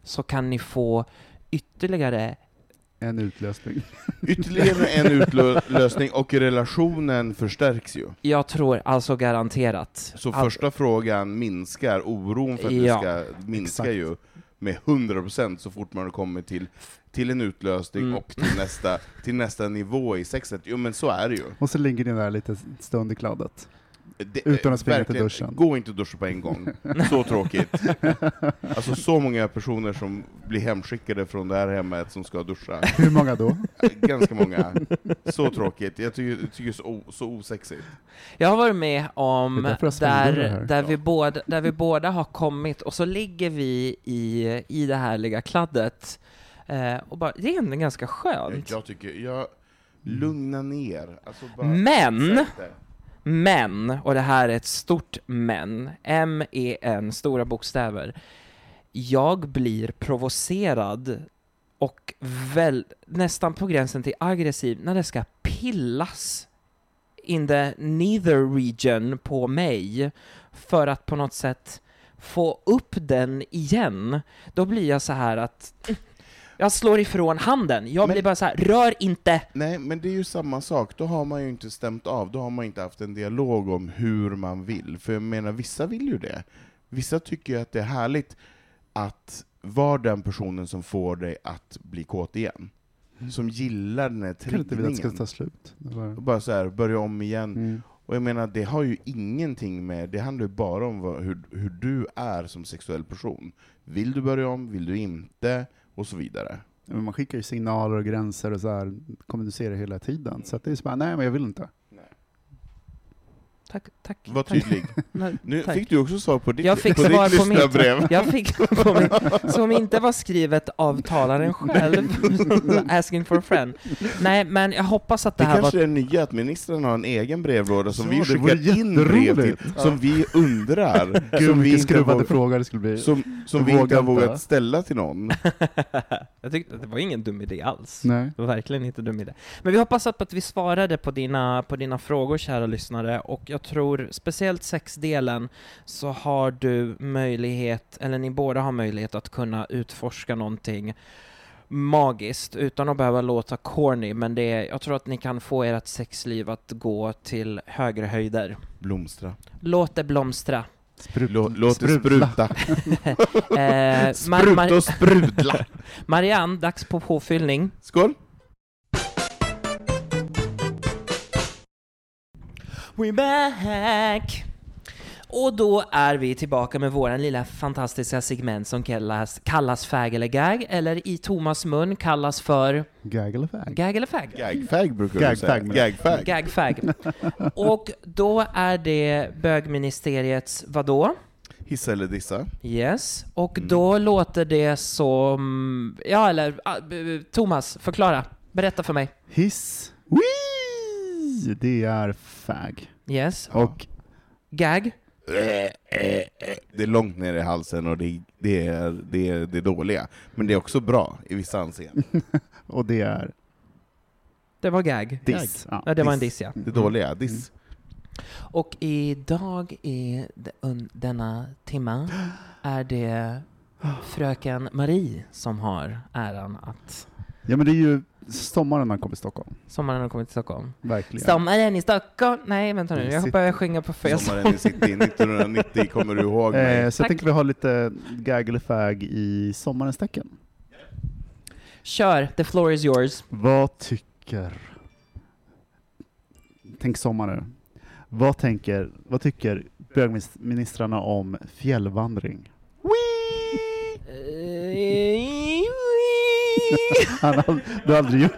så kan ni få ytterligare en utlösning. [laughs] Ytterligare en utlösning, och relationen förstärks ju. Jag tror alltså garanterat. Så All- första frågan minskar, oron för att Ja, det ska minska exakt. ju med 100% så fort man kommer till, till en utlösning Mm. och till nästa, till nästa nivå i sexet. Jo men så är det ju. Och så ligger ni där lite stund i kladdet. Det, Utan att springa till duschen. Gå inte och duscha på en gång. [laughs] Så tråkigt. Alltså så många personer som blir hemskickade från det här hemmet som ska duscha. [laughs] Hur många då? [laughs] Ganska många. Så tråkigt. Jag tycker, jag tycker det är så, så osexigt. Jag har varit med om där, där, vi båda, där vi båda har kommit och så ligger vi i, i det härliga kladdet eh, och bara, det är ändå ganska skönt. jag tycker, jag lugna ner. Alltså bara, Men- sätt det. Men, och det här är ett stort men, M-E-N, stora bokstäver. Jag blir provocerad och väl, nästan på gränsen till aggressiv när det ska pillas in the neither region på mig för att på något sätt få upp den igen. Då blir jag så här att jag slår ifrån handen. Jag Men- blir bara så här, rör inte! Nej, men det är ju samma sak. Då har man ju inte stämt av, då har man inte haft en dialog om hur man vill. För jag menar, vissa vill ju det. Vissa tycker ju att det är härligt att vara den personen som får dig att bli kåt igen. Som gillar den här Kan inte vi att det ska triggningen. ta slut? Och bara så här, börja om igen. Mm. Och jag menar, det har ju ingenting med, det handlar ju bara om vad, hur, hur du är som sexuell person. Vill du börja om, vill du inte? Och så vidare. Men Man skickar ju signaler och gränser och så här, kommunicerar hela tiden. Så att det är så bara, nej men jag vill inte tack, tack. Var tack. tydlig. [laughs] Nu tack. fick du också svar på ditt, Jag fick på svar ditt på mitt. lyssnarbrev. [laughs] Jag fick på mitt, [laughs] som inte var skrivet av talaren själv, asking for a friend. Nej, men jag hoppas att det, Det här kanske var... är nya, att ministern har en egen brevlåda som Ja, vi det skickar in brev till, som vi undrar, Gud, som vi inte, skruvade våg, fråga det skulle bli. som, som vi inte har vågat ställa till någon. jag tyckte att det var ingen dum idé alls. Nej. Det var verkligen inte dum idé. Men vi hoppas att att vi svarade på dina, på dina frågor, kära lyssnare, och jag tror speciellt sexdelen så har du möjlighet, eller ni båda har möjlighet att kunna utforska någonting magiskt utan att behöva låta corny, men det är, jag tror att ni kan få ert sexliv att gå till högre höjder. Blomstra. Låt det blomstra. Sprut, Lå, låt det spruta. [laughs] Eh, Spruta och sprudla. [laughs] Marianne, dags på påfyllning. Skål! We're back! Och då är vi tillbaka med våran lilla fantastiska segment som kallas, kallas fag eller gag, eller i Thomas mun kallas för Gag eller fag? gag eller fag. Gagfag brukar Gagfag du säga. Gagfag. Gagfag. Och då är det bögministeriets vadå? Hissa eller dissa. Yes. Och Mm. då låter det som... Ja, eller ah, Thomas, förklara. Berätta för mig. Hiss. Wee! Det är fag. Yes. Och Gag? Det är långt ner i halsen och det, det, är, det, är det dåliga. Men det är också bra i vissa anseenden. [laughs] Och det är Det var gag. diss. Ja. Ja, det var en diss ja. Det dåliga, diss. Och idag i denna timma [gasps] är det fröken Marie som har äran att ja, men det är ju sommaren när han kommer till Stockholm. sommaren har kommit till Stockholm. Verkligen. Sommaren i Stockholm! Nej, vänta nu, jag börjar sjunga på fel Sommaren i City 1990, kommer du ihåg mig? Eh, så jag Tack. tänker vi har lite gag eller fag i sommarens tecken. Kör, the floor is yours. Vad tycker... Tänk sommaren. Vad, tänker, vad tycker bögministrarna om fjällvandring? [laughs] [laughs] Han har, du har, aldrig gjort,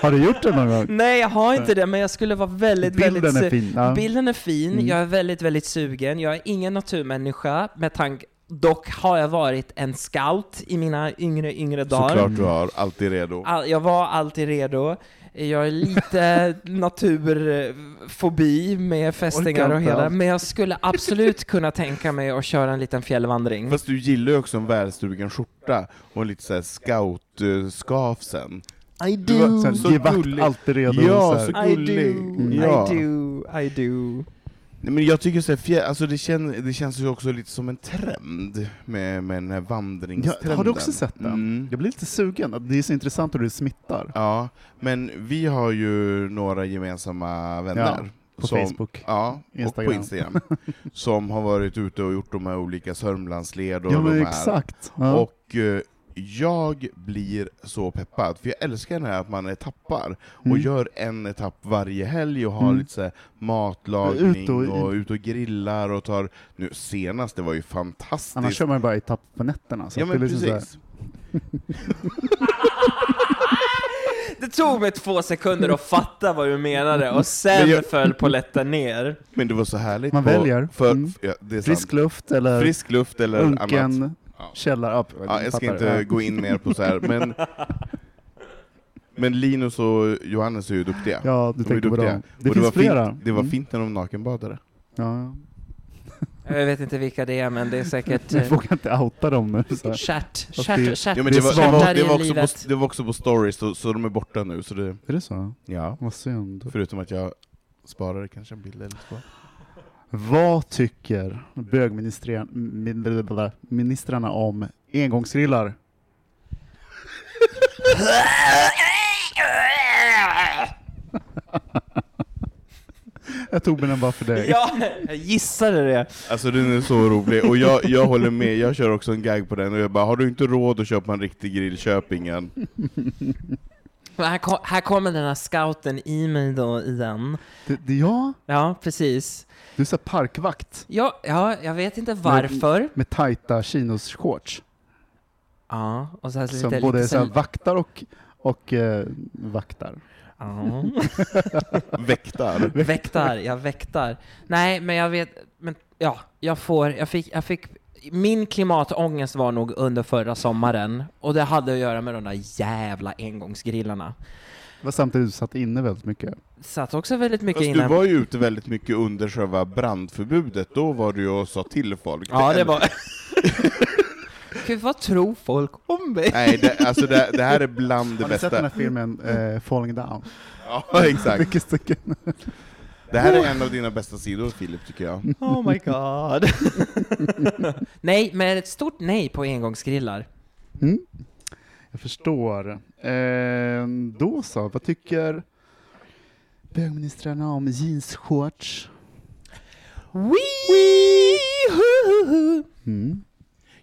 har du gjort det någon gång? Nej, jag har inte det, men jag skulle vara väldigt, väldigt... Bilden är su- fin. Ja. Bilden är fin, Mm. jag är väldigt, väldigt sugen. Jag är ingen naturmänniska, med tanke... Dock har jag varit en scout i mina yngre, yngre dagar. Såklart du har, alltid redo. All, jag var alltid redo. Jag är lite [laughs] naturfobi med fästingar och hela, men jag skulle absolut kunna tänka mig att köra en liten fjällvandring. Fast du gillar ju också en välstruken skjorta och lite såhär scout-skafsen. I Du var- Sen, Så givakt, gullig. alltid redo. Ja, så så här. I gullig. do, Ja. I do, I do. Nej, men jag tycker så här, alltså det, kän, det känns ju också lite som en trend med, med den här vandringstrenden. Ja, har du också sett den? Mm. Jag blir lite sugen. Det är så intressant hur det smittar. Ja, men vi har ju några gemensamma vänner. Ja, på som, Facebook. Ja, Instagram. och på Instagram. [laughs] som har varit ute och gjort de här olika Sörmlandsled och Ja, de här. exakt. Ja. Och eh, jag blir så peppad, för jag älskar det här att man etappar och Mm. gör en etapp varje helg och har Mm. lite så här matlagning Ut och- och, ut och grillar och tar... Nu senast, det var ju fantastiskt. Annars kör man ju bara etapp på nätterna. Så ja det men är liksom så här- precis. [laughs] Det tog mig två sekunder att fatta vad du menade och sen Men jag- föll polletten ner. Men det var så härligt. Man på- väljer. För, Mm. ja, det är Frisk luft eller Frisk luft eller annat. unken Ja. Källare. Ja, Ja, jag ska inte Ja. gå in mer på så här, men... [laughs] Men Linus och Johannes är ju duktiga. Ja, du De är på duktiga. dem. Det och finns var flera. Fint, det var Mm. fint när de nakenbadade. Ja. [laughs] Jag vet inte vilka det är, men det är säkert [laughs] Jag eh, vågar inte outa dem nu. Så. kärt, det-. Ja, men Det det, var, det, det, också på, det var också på stories, så, så de är borta nu. Så det, Är det så? ja. Vad synd. Förutom att jag sparade kanske en bild eller två. Vad tycker bögministrarna ministrarna om engångsgrillar? [laughs] Jag tog den bara för dig. Ja, jag gissade det. Alltså den är så rolig, och jag, jag håller med, jag kör också en gag på den, och jag bara har du inte råd att köpa en riktig grill, köp ingen. Men Här, kom, här kommer den här scouten i mig då igen. Det, det, ja, Ja, precis. Du är så parkvakt Ja, ja, jag vet inte varför. med tajta chinos-shorts. Ja, och så här Som lite, både lite så här vaktar och, och eh, vaktar. Ja. [laughs] Väktar. Väktar, jag väktar. Nej, men jag vet, men ja, jag får, jag fick, jag fick, min klimatångest var nog under förra sommaren, och det hade att göra med de där jävla engångsgrillarna. Var samtidigt du satt inne väldigt mycket. Satt också väldigt mycket Fast inne. du var ju ute väldigt mycket under själva brandförbudet, då var du ju och sa till folk. Ja, det var... [laughs] Gud, vad tror folk om mig? Nej, det, alltså det, det här är bland det Har ni sett den bästa. här filmen eh, Falling Down? Ja, exakt. Mycket stycken. Det här är en av dina bästa sidor, Filip, tycker jag. Oh my god. [laughs] nej, men ett stort nej på engångsgrillar. Mm. Jag förstår. Eh, då så, vad tycker bögministrarna om jeansshorts? Wee! Mm.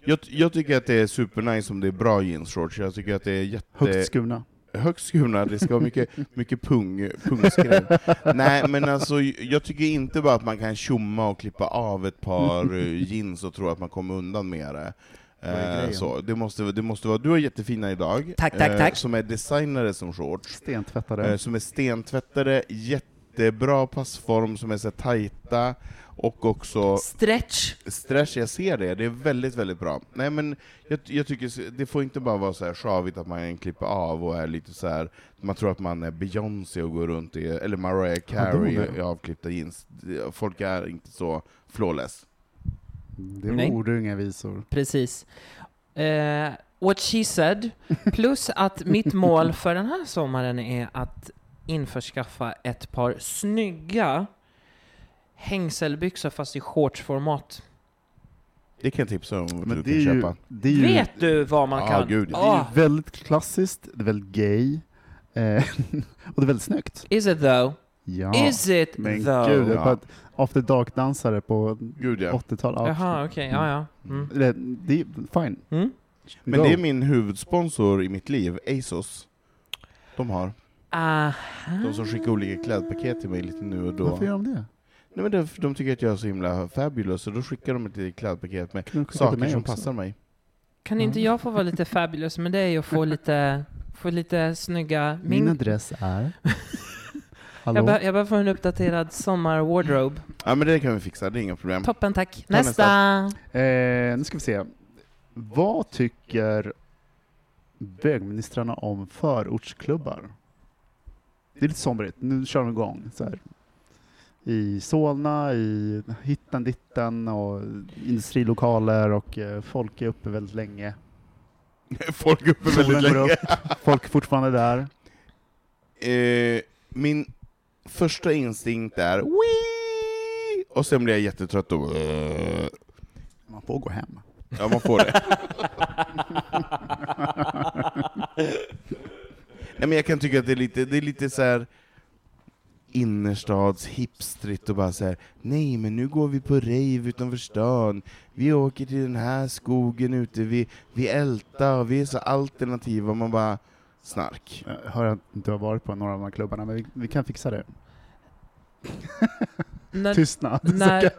Jag, jag tycker att det är supernice om det är bra jeansshorts, jag tycker att det är jätte... Högt skurna. Högt skurna, det ska vara mycket, mycket pung, pungskrev. Nej men alltså, jag tycker inte bara att man kan tjomma och klippa av ett par [laughs] eh, jeans och tro att man kommer undan med det. Eh, så, det, måste, det måste vara, du har jättefina idag, Tack, tack, eh, tack. som är designade som shorts, Stentvättade. eh, som är stentvättade, jättebra passform, som är så tajta, och också Stretch. Stretch, jag ser det, det är väldigt, väldigt bra. Nej men, jag, jag tycker det får inte bara vara så här sjavigt att man klipper av och är lite så här man tror att man är Beyoncé och går runt i, eller Mariah Carey i avklippta jeans. Folk är inte så flawless. Det var inga visor. Precis. Eh, what she said. [laughs] Plus att mitt mål för den här sommaren är att införskaffa ett par snygga hängselbyxor fast i shortsformat. Det kan jag tipsa om att Men du det kan ju, köpa. det är ju, Vet du vad man Ja, kan? gud, det är Ah, ju väldigt klassiskt, det är väldigt gay, eh, [laughs] och det är väldigt snyggt. is it though? Ja. Is it Men though? gud, det är Ja. bara after dark-dansare på Gud ja. 80-talet. Ja. Jaha, okej, ja ja. Mm. Det, det är fine. Mm. Men Go. det är min huvudsponsor i mitt liv, ASOS. De har. Aha. De som skickar olika klädpaket till mig lite nu och då. Varför gör de det? Nej men de, de tycker att jag är så himla fabulous, så då skickar de ett litet klädpaket med skicka till saker mig som också? passar mig. Kan inte jag få vara lite fabulous med dig och få [laughs] lite, få lite snygga... Min adress är... Hallå? jag, be- jag behöver få en uppdaterad sommar-wardrobe. Ja men det kan vi fixa, det är inga problem. Toppen, tack. Ta nästa. Nästa! Eh, nu ska vi se. Vad tycker bögministrarna om förortsklubbar? Det är lite somrigt, nu kör de igång. Så här. I Solna, i Hittan Ditten och industrilokaler och eh, folk är uppe väldigt länge. [laughs] Folk är uppe Solen väldigt länge. upp, folk är fortfarande där. Eh, min första instinkt är Wii! och sen blir jag jättetrött och Man får gå hem. Ja, man får det. Nej, men jag kan tycka att det är lite, det är lite så här innerstads hipstrigt och bara så här, nej men nu går vi på rave utanför stan, vi åker till den här skogen ute, vi, vi ältar, vi är så alternativa, man bara, snark. Jag hör att du har varit på några av de här klubbarna, men vi, vi kan fixa det. [laughs] När, Tystnad. [laughs] när,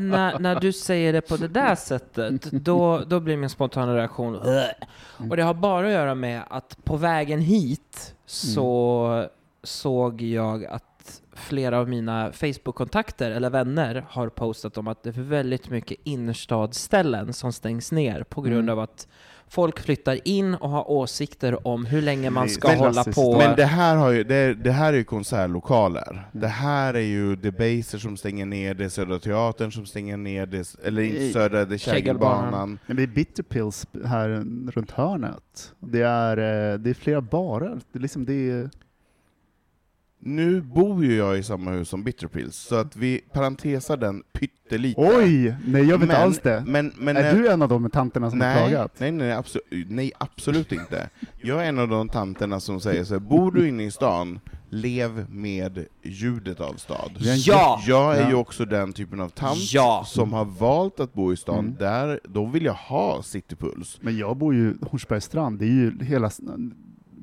när, när du säger det på det där sättet, då, då blir min spontana reaktion Mm. Och det har bara att göra med att på vägen hit så såg jag att flera av mina Facebook-kontakter eller vänner har postat om att det är väldigt mycket innerstadsställen som stängs ner på grund Mm. av att folk flyttar in och har åsikter om hur länge man ska men- hålla på. Men det här, har ju, det, är- det här är ju konsertlokaler. Det här är ju Debaser som stänger ner, det är Södra Teatern som stänger ner, det, eller inte. Södra, det är Kägelbanan. Kägelbanan. Men det är Bitterpills här runt hörnet. Det är, eh, det är flera barer. Det är liksom det är, Nu bor ju jag i samma hus som Bitterpills, så att vi parentesar den pyttelite. Oj! Nej, jag vet inte Men- alls det. Men, men, är du en av de tanterna som har nej, klagat? nej, nej, absolut, nej, absolut inte. Jag är en av de tanterna som säger så här, bor du inne i stan, lev med ljudet av stad. Har Ja! Jag är Ja. ju också den typen av tant Ja. som har valt att bo i stan, Mm. där, då vill jag ha citypuls. Men jag bor ju Hornsbergsstrand, det är ju hela...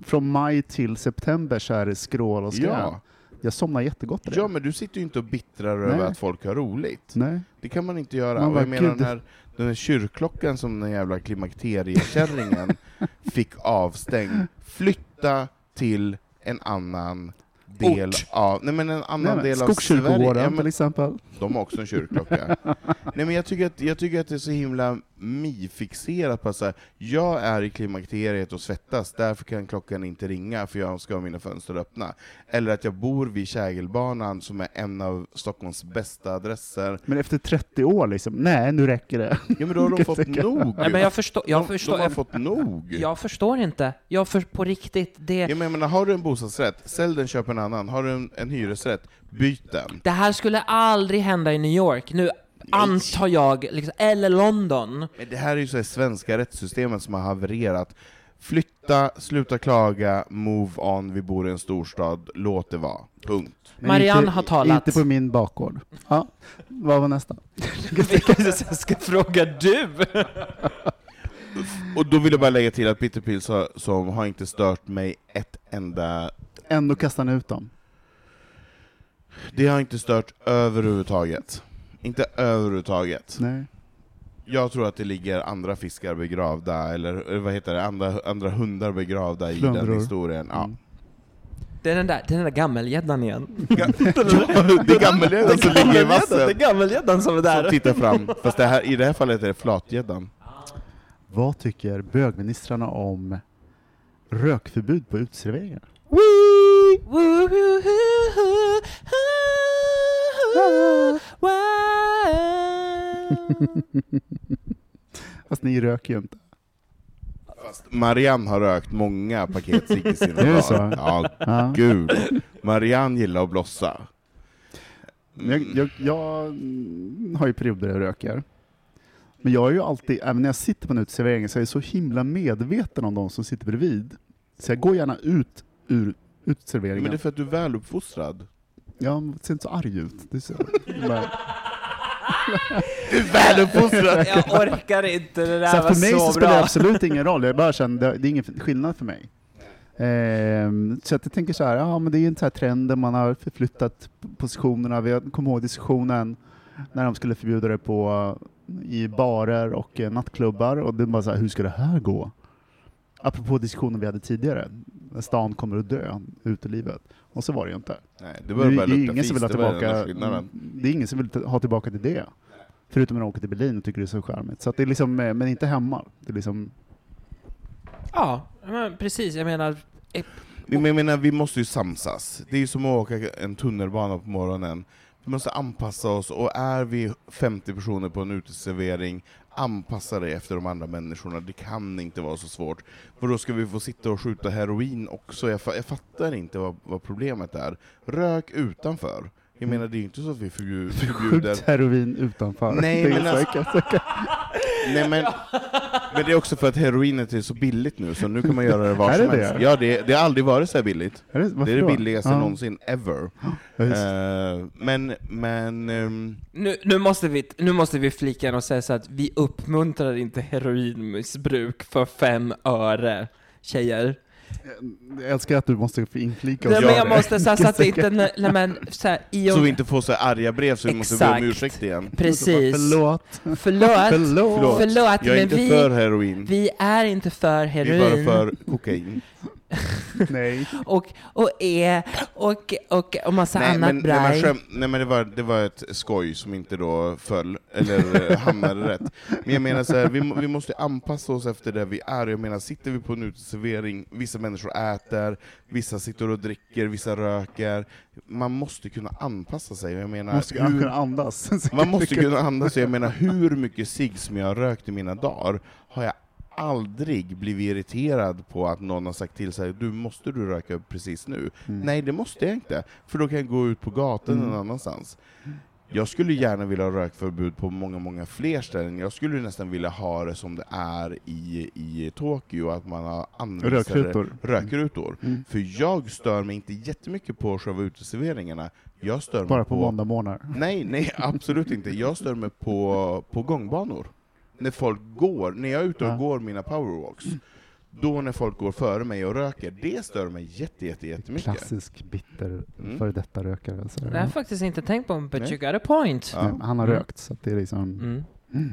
Från maj till september så är det skrål och skräp. Ja. Jag somnar jättegott på det. ja, men du sitter ju inte och bittrar Nej. över att folk har roligt. Nej. Det kan man inte göra. Man bara, jag menar den här, den här kyrkklockan som den jävla klimakteriekärringen [laughs] fick avstängd, flytta till en annan del Ort. av, nej men en annan Nej, men del av Sverige. Ja, till men, exempel. de har också en kyrkklocka. [laughs] nej men jag tycker, att, jag tycker att det är så himla mi-fixerat på att så här, jag är i klimakteriet och svettas, därför kan klockan inte ringa för jag ska ha mina fönster öppna. Eller att jag bor vid Kägelbanan som är en av Stockholms bästa adresser. Men efter 30 år liksom, nej nu räcker det. Ja men då har de [laughs] fått nog. Nej, men jag förstår, jag de, förstår, de har jag, fått nog. jag förstår inte. Jag för, på riktigt, det, Ja, men jag menar, har du en bostadsrätt, sälj den, köp en annan. Har du en, en hyresrätt, byt den. det här skulle aldrig hända i New York. Nu antar jag, liksom, eller London. Men det här är ju så här svenska rättssystemet som har havererat. Flytta, sluta klaga, move on, vi bor i en storstad, låt det vara. Punkt. Men Marianne inte, har talat. Inte på min bakgård. Ja, vad var nästa? [laughs] Vilka ska fråga du? Och då vill jag bara lägga till att Peter Pills har, som har inte stört mig ett enda... Ändå kastar han ut dem. Det har inte stört överhuvudtaget. Inte överhuvudtaget. Nej. Jag tror att det ligger andra fiskar begravda, eller vad heter det, andra, andra hundar begravda i Flundror. den historien. Ja. Mm. Det är den där, det är den där gammelgäddan igen. Ja, [laughs] det är gammelgäddan som ligger i Det är vassen. gammelgäddan som är där. Som tittar fram. Fast det här, i det här fallet är det flatgäddan. Vad tycker bögministrarna om rökförbud på uteserveringar? [laughs] Fast ni röker ju inte. Fast Marianne har rökt många paket cigg i sina dagar. så? Ja, Ja. gud. Marianne gillar att blossa. Jag, jag, jag har ju perioder där jag röker. Men jag är ju alltid, även när jag sitter på en uteservering, så är jag så himla medveten om de som sitter bredvid. Så jag går gärna ut ur Men uteserveringen. det är för att du är väluppfostrad. Jag ser inte så arg ut. Det är så, [laughs] bara, Du är väluppfostrad! Jag orkar inte, det där så var för mig så, så spelar det absolut ingen roll. Jag bara känner, det, det är ingen skillnad för mig. Ehm, så att jag tänker så här, ja men det är ju en sån här trend där man har förflyttat positionerna. Vi kommer ihåg diskussionen när de skulle förbjuda det på, i barer och eh, nattklubbar och det var så här, hur ska det här gå? Apropå diskussionen vi hade tidigare, när stan kommer att dö, utelivet. Och så var det ju inte. Nej, det det, det är ingen som vill ha tillbaka, det är ingen som vill ha tillbaka till det. Förutom när de åker till Berlin och tycker det är så charmigt. Så att det är liksom, eh, men inte hemma. Det är liksom, Ja, men precis. Jag menar, eh, Men jag menar, vi måste ju samsas. Det är ju som att åka en tunnelbana på morgonen. Vi måste anpassa oss, och är vi 50 personer på en uteservering, anpassa dig efter de andra människorna. Det kan inte vara så svårt. För då ska vi få sitta och skjuta heroin också? Jag, fa- jag fattar inte vad, vad problemet är. Rök utanför. Jag menar, det är ju inte så att vi förbjud, [laughs] förbjuder... skjut heroin utanför. Nej, men alltså-. [laughs] Nej, men, men det är också för att heroinet är så billigt nu, så nu kan man göra det var Är som det helst. det? Ja, det, det har aldrig varit så här billigt. Är det, Det varför är det billigaste Ja. någonsin, ever. Ja, just. Eh, men, men... ehm, nu, nu, måste vi, nu måste vi flika in och säga så att vi uppmuntrar inte heroinmissbruk för fem öre, tjejer. Jag älskar att du måste få inflika Nej, och men jag måste säga så att inte, nej, nej, men så här, i och, så vi inte får så arga brev så vi måste be om ursäkt igen. Precis. Förlåt. Förlåt. Förlåt. Förlåt, Jag är men inte vi, för heroin. vi är inte för Vi är heroin. bara för kokain. [laughs] Nej. och, och E och, och, och massa Nej annat men, nej, men, braj. skäm, nej, men det, var, det var ett skoj som inte då föll, eller eh, hamnade rätt. Men jag menar så här, vi, vi måste anpassa oss efter det vi är. Jag menar, sitter vi på en uteservering, vissa människor äter, vissa sitter och dricker, vissa röker. Man måste kunna anpassa sig. Jag menar, Man måste hur- kunna andas. [laughs] Man måste kunna andas, jag menar hur mycket cigg som jag har rökt i mina dagar har jag aldrig blivit irriterad på att någon har sagt till sig du måste du röka precis nu? Mm. Nej, det måste jag inte, för då kan jag gå ut på gatan Mm. någon annanstans. Jag skulle gärna vilja ha rökförbud på många, många fler ställen. Jag skulle nästan vilja ha det som det är i, i Tokyo, att man har Rökrutor. rökrutor. Mm. För jag stör mig inte jättemycket på själva uteserveringarna. Jag stör mig Bara på måndagmorgnar. Nej, nej, absolut inte. Jag stör mig på, på gångbanor. När folk går, när jag är ute och Ja. går mina powerwalks, då när folk går före mig och röker, det stör mig jätte, jätte, jättemycket. Klassisk bitter Mm. före detta rökare. Så. Det har jag faktiskt inte tänkt på, but Nej. you got a point. Ja. Nej, Han har Mm. rökt, så det är liksom... Mm.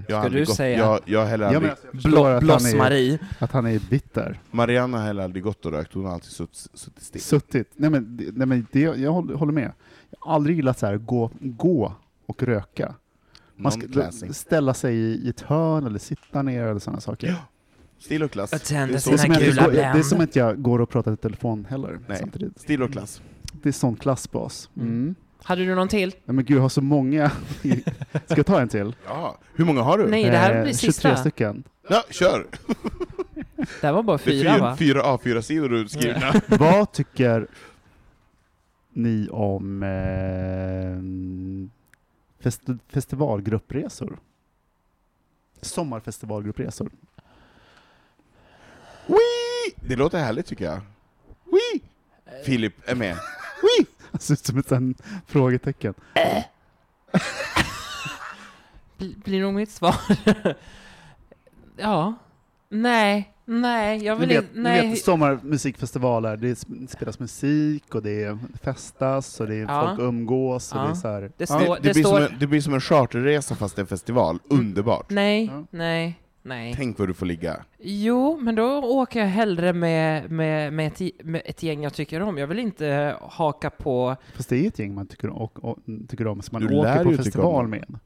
Jag har Ska du gått, säga? Jag, jag heller Ja, aldrig, men alltså, Blå, att han är- Bloss-Marie. Att han är bitter. Marianne har heller aldrig gått och rökt, hon har alltid sutt, suttit still. Suttit. Nej men, det- nej, men det, jag håller, håller med. Jag har aldrig gillat så här, gå, gå och röka. Man ska ställa sig i, i ett hörn eller sitta ner eller sådana saker. Stil och klass. Och tända Det är så- Det är, som Sina att gula jag, går- det är som att jag går och pratar i telefon heller Nej. samtidigt. Stil och klass. Det är sån klassbas. Mm. Mm. Hade du någon till? Nej, men gud, jag har så många. [laughs] Ska jag ta en till? Ja. Hur många har du? Nej, det här Eh, blir 23 sista. stycken. Ja, kör! [laughs] Det här var bara Det är fyra fyra, va? fyra A4-sidor du skrivna. [laughs] Vad tycker ni om eh, festi- festivalgruppresor? Sommarfestivalgruppresor. Wee! Det låter härligt tycker jag. Wee! Filip är med. Det ser ut som ett sånt frågetecken. Bl- blir nog mitt svar. [laughs] ja. Nej. Nej, jag vill vet, inte... ni Nej. vet sommarmusikfestivaler, det sp- spelas musik och det festas och det är Ja. folk umgås och Ja. det är så här. Det Ja. står- Det, det, blir står- som en, det blir som en charterresa fast en festival. Underbart. Nej, Ja. nej, nej. Tänk var du får ligga. Jo, men då åker jag hellre med, med, med, ett, med ett gäng jag tycker om. Jag vill inte haka på... Fast det är ett gäng man tycker om, och, och, tycker om som man Du åker på festival med.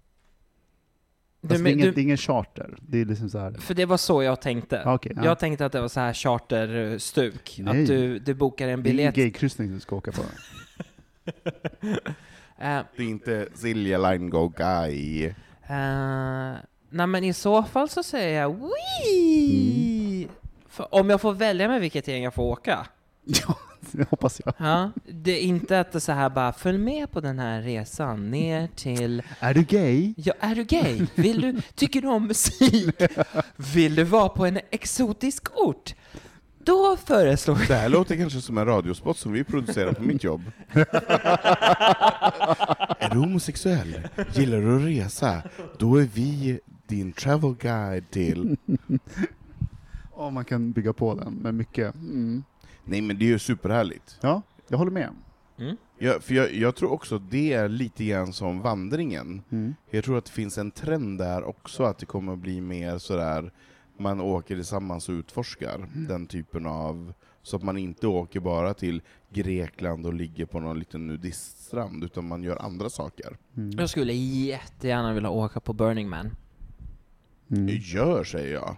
Du, Alltså, det, är ingen, du, det är ingen charter, det är liksom så här. för det var så jag tänkte. Ja, okej, ja. Jag tänkte att det var så här charterstuk. Nej. Att du, du bokar en Det är biljett. gaykryssning du ska åka på. [laughs] Eh, Det är inte Silja Line Go Guy. eh, nej men i så fall så säger jag Wii! Mm. För om jag får välja med vilket gäng jag får åka. [laughs] ja, det hoppas jag. Ja, det är inte att det så här bara följ med på den här resan ner till Är du gay? Ja, är du gay? Vill du, tycker du om musik? Vill du vara på en exotisk ort? Då föreslår Det här låter kanske som en radiospot som vi producerar på mitt jobb. [laughs] är du homosexuell? Gillar du att resa? Då är vi din travel guide till... [laughs] Ja, man kan bygga på den med mycket. Mm. Nej men det är ju superhärligt. Ja, jag håller med. Jag, för jag, jag tror också det är lite grann som vandringen. Mm. Jag tror att det finns en trend där också, att det kommer att bli mer sådär, man åker tillsammans och utforskar den typen av, så att man inte åker bara till Grekland och ligger på någon liten nudiststrand, utan man gör andra saker. Mm. Jag skulle jättegärna vilja åka på Burning Man. Mm. Gör, säger jag.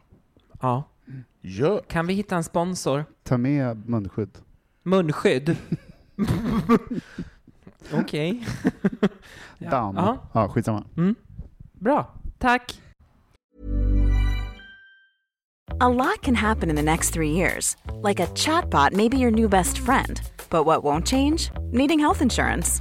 Ja. Gör. Kan vi hitta en sponsor? Ta med munskydd. Munskydd? [laughs] Okej. [laughs] Ja. Damm. Ja. Ja, skitsamma. Mm. Bra. Tack. A lot can happen in the next three years. Like a chatbot may be your new best friend. But what won't change? Needing health insurance.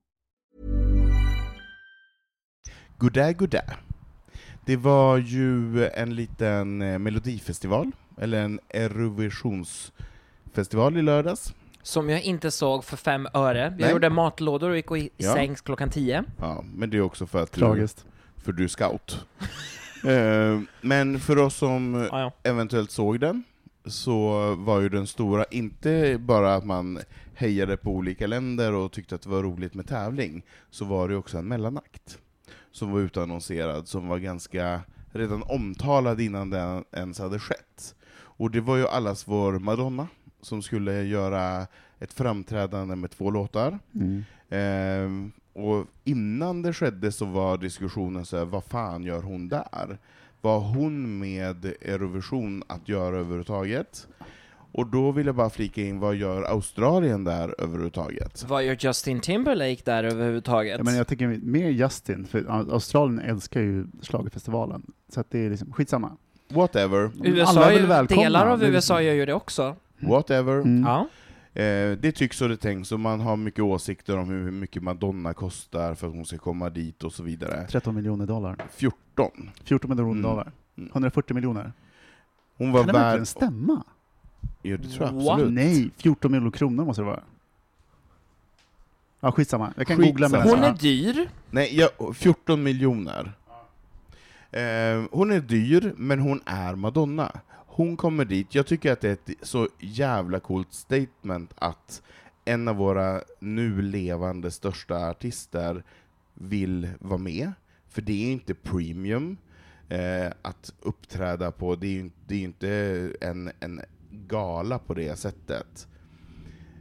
Goddag, goddag. Det var ju en liten eh, melodifestival, eller en Eurovisionsfestival i lördags. Som jag inte såg för fem öre. Jag Nej. gjorde matlådor och gick i Ja. sängs klockan tio. Ja, men det är också för att du, Tragiskt. för du är scout. [laughs] Eh, men för oss som Ja, ja. eventuellt såg den, så var ju den stora, inte bara att man hejade på olika länder och tyckte att det var roligt med tävling, så var det också en mellanakt som var utannonserad, som var ganska redan omtalad innan den ens hade skett. Och det var ju allas vår Madonna, som skulle göra ett framträdande med två låtar. Mm. Eh, och innan det skedde så var diskussionen så här, vad fan gör hon där? Var hon med Eurovision att göra överhuvudtaget? Och då vill jag bara flika in, vad gör Australien där överhuvudtaget? Vad gör Justin Timberlake där överhuvudtaget? Ja, men jag tycker mer Justin, för Australien älskar ju schlagerfestivalen. Så att det är liksom, skitsamma. Whatever. Alla USA, är är väl delar av är USA liksom- gör ju det också. Whatever. Mm. Ja. Eh, det tycks och det tänks, och man har mycket åsikter om hur mycket Madonna kostar för att hon ska komma dit och så vidare. 13 miljoner dollar. 14. 14 miljoner Mm. dollar. Mm. 140 miljoner. Hon var Kan det verkligen stämma? Ja, det tror jag What? absolut. Nej, 14 miljoner kronor måste det vara. Ja, skitsamma. Jag kan Skitsamma. googla med Hon är dyr. Nej, ja, 14 miljoner. Eh, hon är dyr, men hon är Madonna. Hon kommer dit, jag tycker att det är ett så jävla coolt statement att en av våra nu levande största artister vill vara med, för det är inte premium eh, att uppträda på, det är ju det är ju inte en, en gala på det sättet.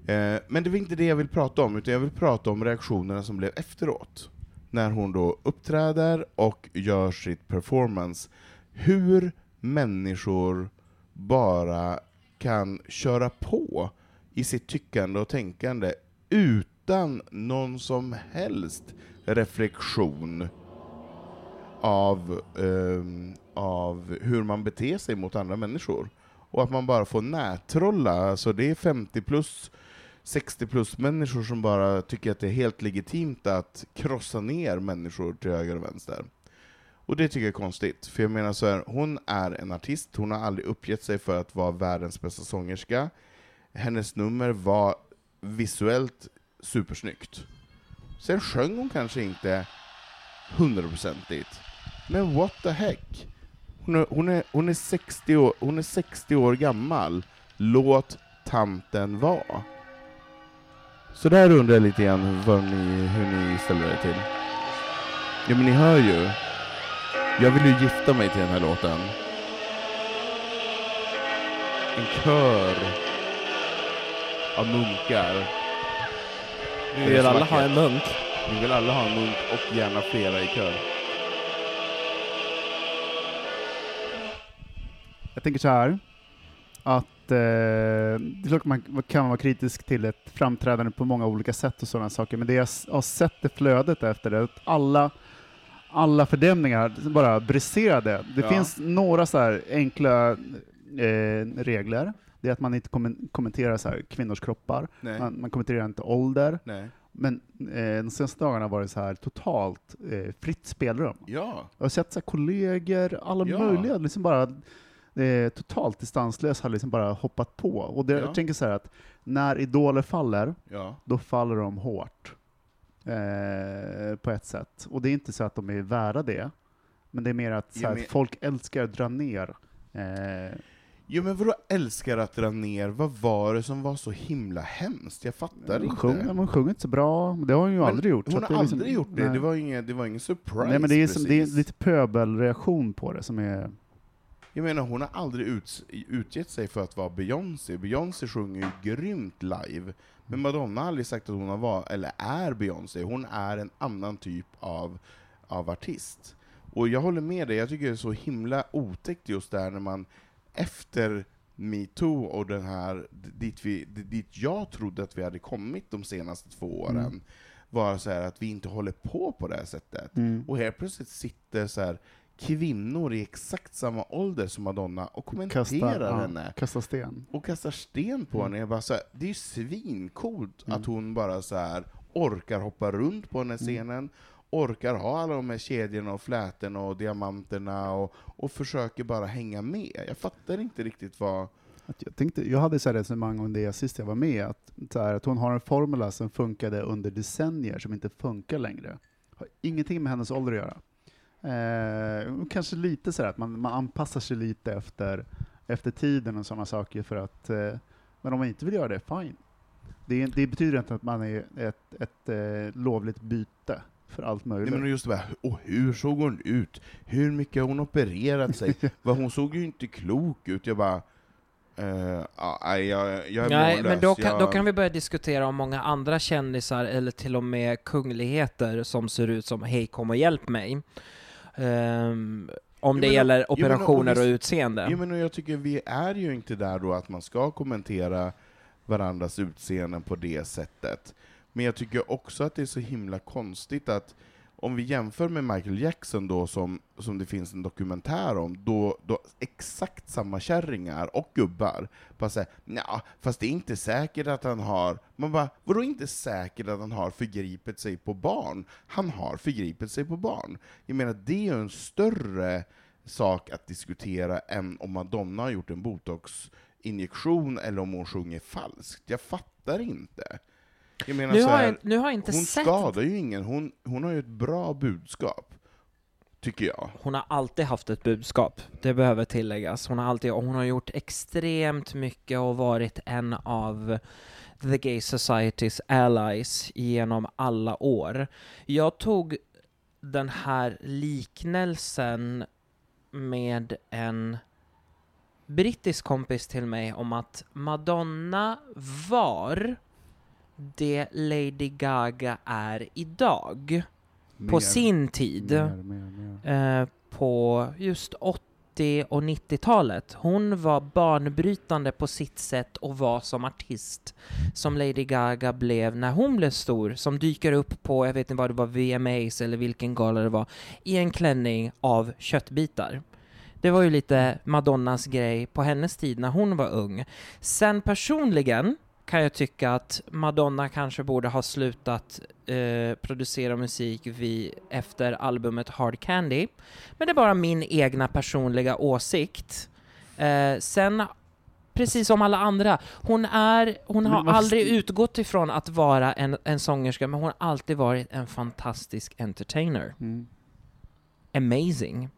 Eh, men det är inte det jag vill prata om, utan jag vill prata om reaktionerna som blev efteråt. När hon då uppträder och gör sitt performance. Hur människor bara kan köra på i sitt tyckande och tänkande utan någon som helst reflektion av, eh, av hur man beter sig mot andra människor. Och att man bara får nättrolla, alltså det är 50 plus 60 plus människor som bara tycker att det är helt legitimt att krossa ner människor till höger och vänster. Och det tycker jag är konstigt, för jag menar så här, hon är en artist, hon har aldrig uppgett sig för att vara världens bästa sångerska. Hennes nummer var visuellt supersnyggt. Sen sjöng hon kanske inte hundraprocentigt, men what the heck? Hon är, hon, är, hon, är 60 år, hon är 60 år gammal, låt tanten vara. Så där undrar jag lite grann vad ni, hur ni ställer er till. Ja men ni hör ju. Jag vill ju gifta mig till den här låten. En kör av munkar. Vi vill alla ha en munk. Vi vill alla ha en munk och gärna flera i kör. Jag tänker så här, att eh, det är klart man kan vara kritisk till ett framträdande på många olika sätt och sådana saker, men det jag har sett i flödet efter det, att alla, alla fördämningar bara briserade. Det Ja. finns några så här enkla eh, regler. Det är att man inte kommen- kommenterar så kvinnors kroppar, man, man kommenterar inte ålder, Nej. men eh, de senaste dagarna var det så här totalt eh, fritt spelrum. Ja. Jag har sett så kollegor, alla Ja. möjliga, liksom bara eh, totalt distanslösa har liksom bara hoppat på. Och det, Ja. jag tänker så här att när idoler faller, Ja. då faller de hårt. Eh, på ett sätt. Och det är inte så att de är värda det, men det är mer att, så här, men- att folk älskar att dra ner. Eh, Jo men vadå älskar att dra ner, vad var det som var så himla hemskt? Jag fattar hon, inte. hon sjunger inte så bra, det har hon ju Men aldrig gjort. Hon har liksom- aldrig gjort det, nej. det var ingen, det var ingen surprise Nej, men det är, som, det är lite pöbelreaktion på det som är... Jag menar, hon har aldrig ut, utgett sig för att vara Beyoncé. Beyoncé sjunger ju grymt live. Men Madonna har aldrig sagt att hon har var, eller är Beyoncé. Hon är en annan typ av, av artist. Och jag håller med dig, jag tycker det är så himla otäckt just där när man efter metoo och den här, dit, vi, dit jag trodde att vi hade kommit de senaste två åren, Mm. var så här att vi inte håller på på det här sättet. Mm. Och helt plötsligt sitter så här kvinnor i exakt samma ålder som Madonna och kommenterar Kasta, ja, henne. kasta sten. Och kastar sten på Mm. henne. Jag bara så här, det är ju svincoolt Mm. att hon bara så här orkar hoppa runt på den här scenen, orkar ha alla de här kedjorna och flätorna och diamanterna och, och försöker bara hänga med. Jag fattar inte riktigt vad... Att jag, tänkte, jag hade så här resonemang om det sist jag var med, att, så här, att hon har en formula som funkade under decennier som inte funkar längre. Har ingenting med hennes ålder att göra. Eh, kanske lite så här att man, man anpassar sig lite efter, efter tiden och sådana saker för att, eh, men om man inte vill göra det, fine. Det, det betyder inte att man är ett, ett eh, lovligt byte för allt möjligt. Nej, men just det bara, och hur såg hon ut? Hur mycket har hon opererat sig? [laughs] Vad hon såg ju inte klok ut. Jag bara, Eh, ja, nej, jag, jag är Nej, mållös. men då kan, jag, då kan vi börja diskutera om många andra kändisar, eller till och med kungligheter, som ser ut som Hej kom och hjälp mig. Ehm, om Jo, det men- gäller jo, men- och operationer utseende. Jo, men jag tycker vi är ju inte där då att man ska kommentera varandras utseenden på det sättet. Men jag tycker också att det är så himla konstigt att om vi jämför med Michael Jackson då, som, som det finns en dokumentär om, då, då exakt samma kärringar och gubbar bara säger ja, fast det är inte säkert att han har... Man bara, vadå inte säkert att han har förgripit sig på barn? Han har förgripit sig på barn. Jag menar, det är ju en större sak att diskutera än om Madonna har gjort en botoxinjektion eller om hon sjunger falskt. Jag fattar inte. Jag menar Nu så har här, jag, nu har jag inte hon sett... skadar ju ingen, hon, hon har ju ett bra budskap. Tycker jag. Hon har alltid haft ett budskap, det behöver tilläggas. Hon har alltid, hon har gjort extremt mycket och varit en av The Gay Societys allies genom alla år. Jag tog den här liknelsen med en brittisk kompis till mig om att Madonna var det Lady Gaga är idag. På Mer, sin tid mer, mer. eh, på just 80 och 90-talet. Hon var banbrytande på sitt sätt och var som artist som Lady Gaga blev när hon blev stor, som dyker upp på, jag vet inte vad det var, VMAs eller vilken gala det var, i en klänning av köttbitar. Det var ju lite Madonnas grej på hennes tid när hon var ung. Sen personligen kan jag tycka att Madonna kanske borde ha slutat eh, producera musik vid, efter albumet Hard Candy. Men det är bara min egna personliga åsikt. Eh, sen, precis som alla andra, hon är, hon har varför- aldrig utgått ifrån att vara en, en sångerska, men hon har alltid varit en fantastisk entertainer. Mm. Amazing.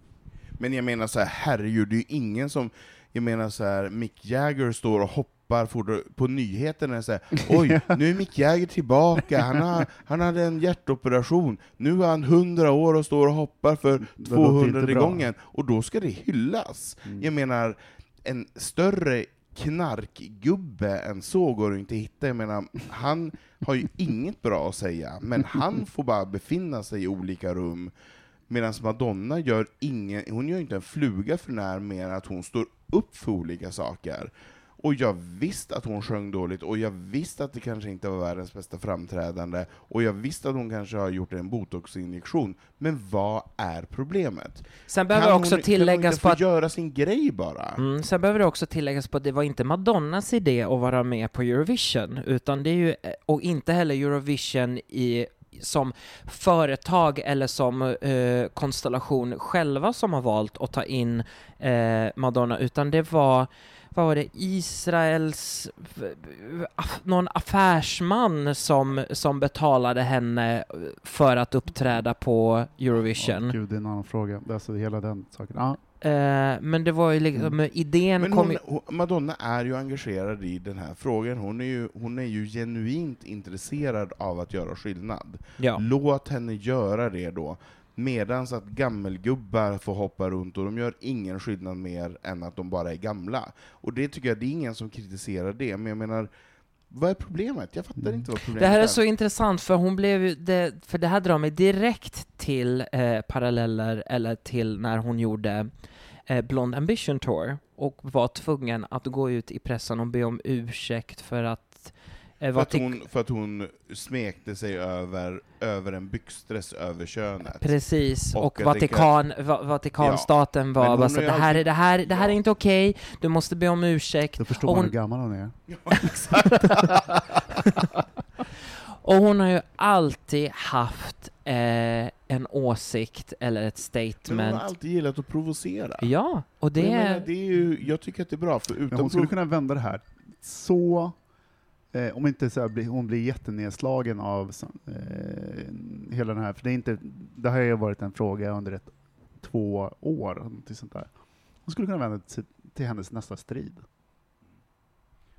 Men jag menar så här, herregud, det är ju ingen som... Jag menar så här, Mick Jagger står och hoppar fort på nyheterna och säger [laughs] oj, nu är Mick Jagger tillbaka, han, har, han hade en hjärtoperation, nu är han 100 år och står och hoppar för Det låter inte 200 bra. gången, och då ska det hyllas. Mm. Jag menar, en större knarkgubbe än så går det inte att hitta. Jag menar, han har ju inget bra att säga, men han [laughs] får bara befinna sig i olika rum. Medan Madonna gör ingen, hon gör inte en fluga för när mer att hon står upp för olika saker. Och jag visste att hon sjöng dåligt, och jag visste att det kanske inte var världens bästa framträdande, och jag visste att hon kanske har gjort en botoxinjektion. Men vad är problemet? Sen behöver det också hon, tilläggas kan hon inte på få att göra sin grej bara? Mm, sen behöver det också tilläggas på att det var inte Madonnas idé att vara med på Eurovision, utan det är ju, och inte heller Eurovision i som företag eller som eh, konstellation själva som har valt att ta in eh, Madonna, utan det var vad var det, Israels, någon affärsman som, som betalade henne för att uppträda på Eurovision. Åh, gud, det är en annan fråga. Alltså hela den saken. Ja, Eh, men det var ju liksom, idén Men kom hon, ju... hon, Madonna är ju engagerad i den här frågan, hon är ju, hon är ju genuint intresserad av att göra skillnad. Ja. Låt henne göra det då. Medans att gammelgubbar får hoppa runt och de gör ingen skillnad mer än att de bara är gamla. Och det tycker jag, det är ingen som kritiserar det, men jag menar, vad är problemet? Jag fattar Mm. inte vad problemet Det här är så intressant för hon blev ju, det, för det här drar mig direkt till eh, paralleller eller till när hon gjorde eh, Blonde Ambition Tour och var tvungen att gå ut i pressen och be om ursäkt för att För vad att, hon, för att hon smekte sig över, över en byxdress över könet. Precis, och, Och Vatikan, Va- Vatikanstaten Men var bara så det här, är, alltid- det här, det här är Ja. inte okej, du måste be om ursäkt. då förstår Och man hon- hur gammal hon är. [laughs] [laughs] Och hon har ju alltid haft eh, en åsikt eller ett Men hon statement. har alltid gillat att provocera. Ja, och Och det jag, menar, är... det är ju, jag tycker att det är bra, för Men utan hon skulle kunna vända det här så, eh, om inte så här, hon blir jättenedslagen av så- eh, hela den här, för det, är inte, det här har ju varit en fråga under ett, två år, någonting sånt där. Hon skulle kunna vända det till, till hennes nästa strid.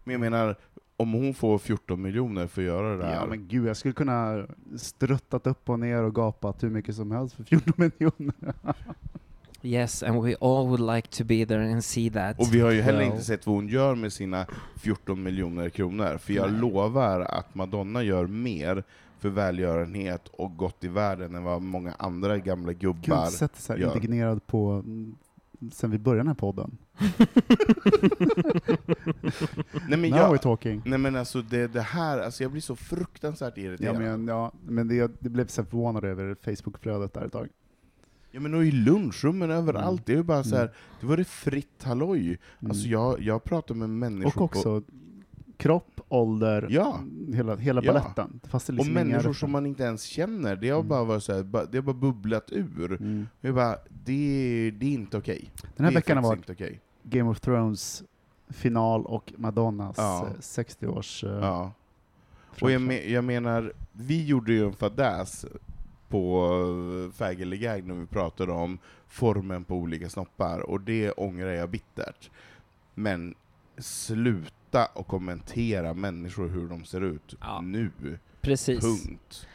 Men jag menar, om hon får 14 miljoner för att göra det här, Ja men gud, jag skulle kunna struttat upp och ner och gapat hur mycket som helst för 14 miljoner. [laughs] Yes, and we all would like to be there and see that. Och vi har ju heller inte sett vad hon gör med sina 14 miljoner kronor, för jag Nej. lovar att Madonna gör mer för välgörenhet och gott i världen än vad många andra gamla Gud, gubbar sett så här gör. indignerad på mm, sen vi började den här podden. [laughs] Nej men, Now jag, we're talking. nej men alltså det, det här, alltså jag blir så fruktansvärt Ja, irriterad. men, ja, men det, det blev så förvånad över Facebookflödet där ett tag. Ja men och i lunchrummen överallt, Mm. det är ju bara så här, Mm. det var det fritt halloj. Mm. Alltså jag, jag pratar med människor Och också kropp, ålder, Ja. hela, hela Ja. och liksom inga människor som man inte ens känner, det har Mm. bara varit så här, det har bara bubblat ur. Mm. Jag bara, det, det är inte okej. Den här det veckan har varit okej. Game of Thrones final och Madonnas Ja. eh, 60-års... eh, Ja. Och jag, me, jag menar, vi gjorde ju en fadäs på eh, Fägelegag när vi pratade om formen på olika snoppar, och det ångrar jag bittert. Men sluta och kommentera människor hur de ser ut Ja. nu. Precis. Punkt.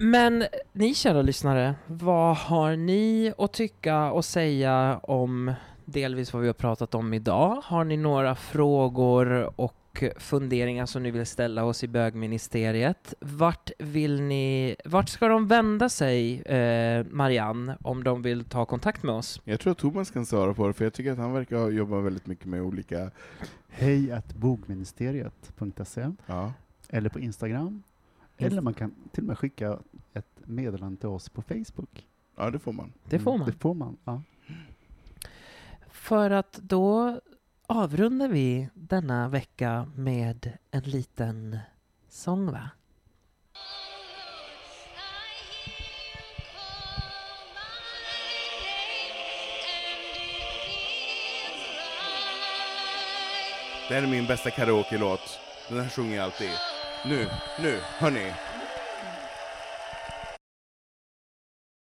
Men ni kära lyssnare, vad har ni att tycka och säga om delvis vad vi har pratat om idag? Har ni några frågor och funderingar som ni vill ställa oss i bögministeriet? Vart vill ni, vart ska de vända sig, eh, Marianne, om de vill ta kontakt med oss? Jag tror att Thomas kan svara på det, för jag tycker att han verkar ha jobbat väldigt mycket med olika... Hej att bogministeriet.se Ja. eller på Instagram. Inst- Eller man kan till och med skicka ett meddelande till oss på Facebook. ja, det får man. Det får Mm, man. Det får man, ja. För att då avrundar vi denna vecka med en liten sång, va? Det här är min bästa karaoke-låt. Den här sjunger jag alltid. Nu, nu, hörni.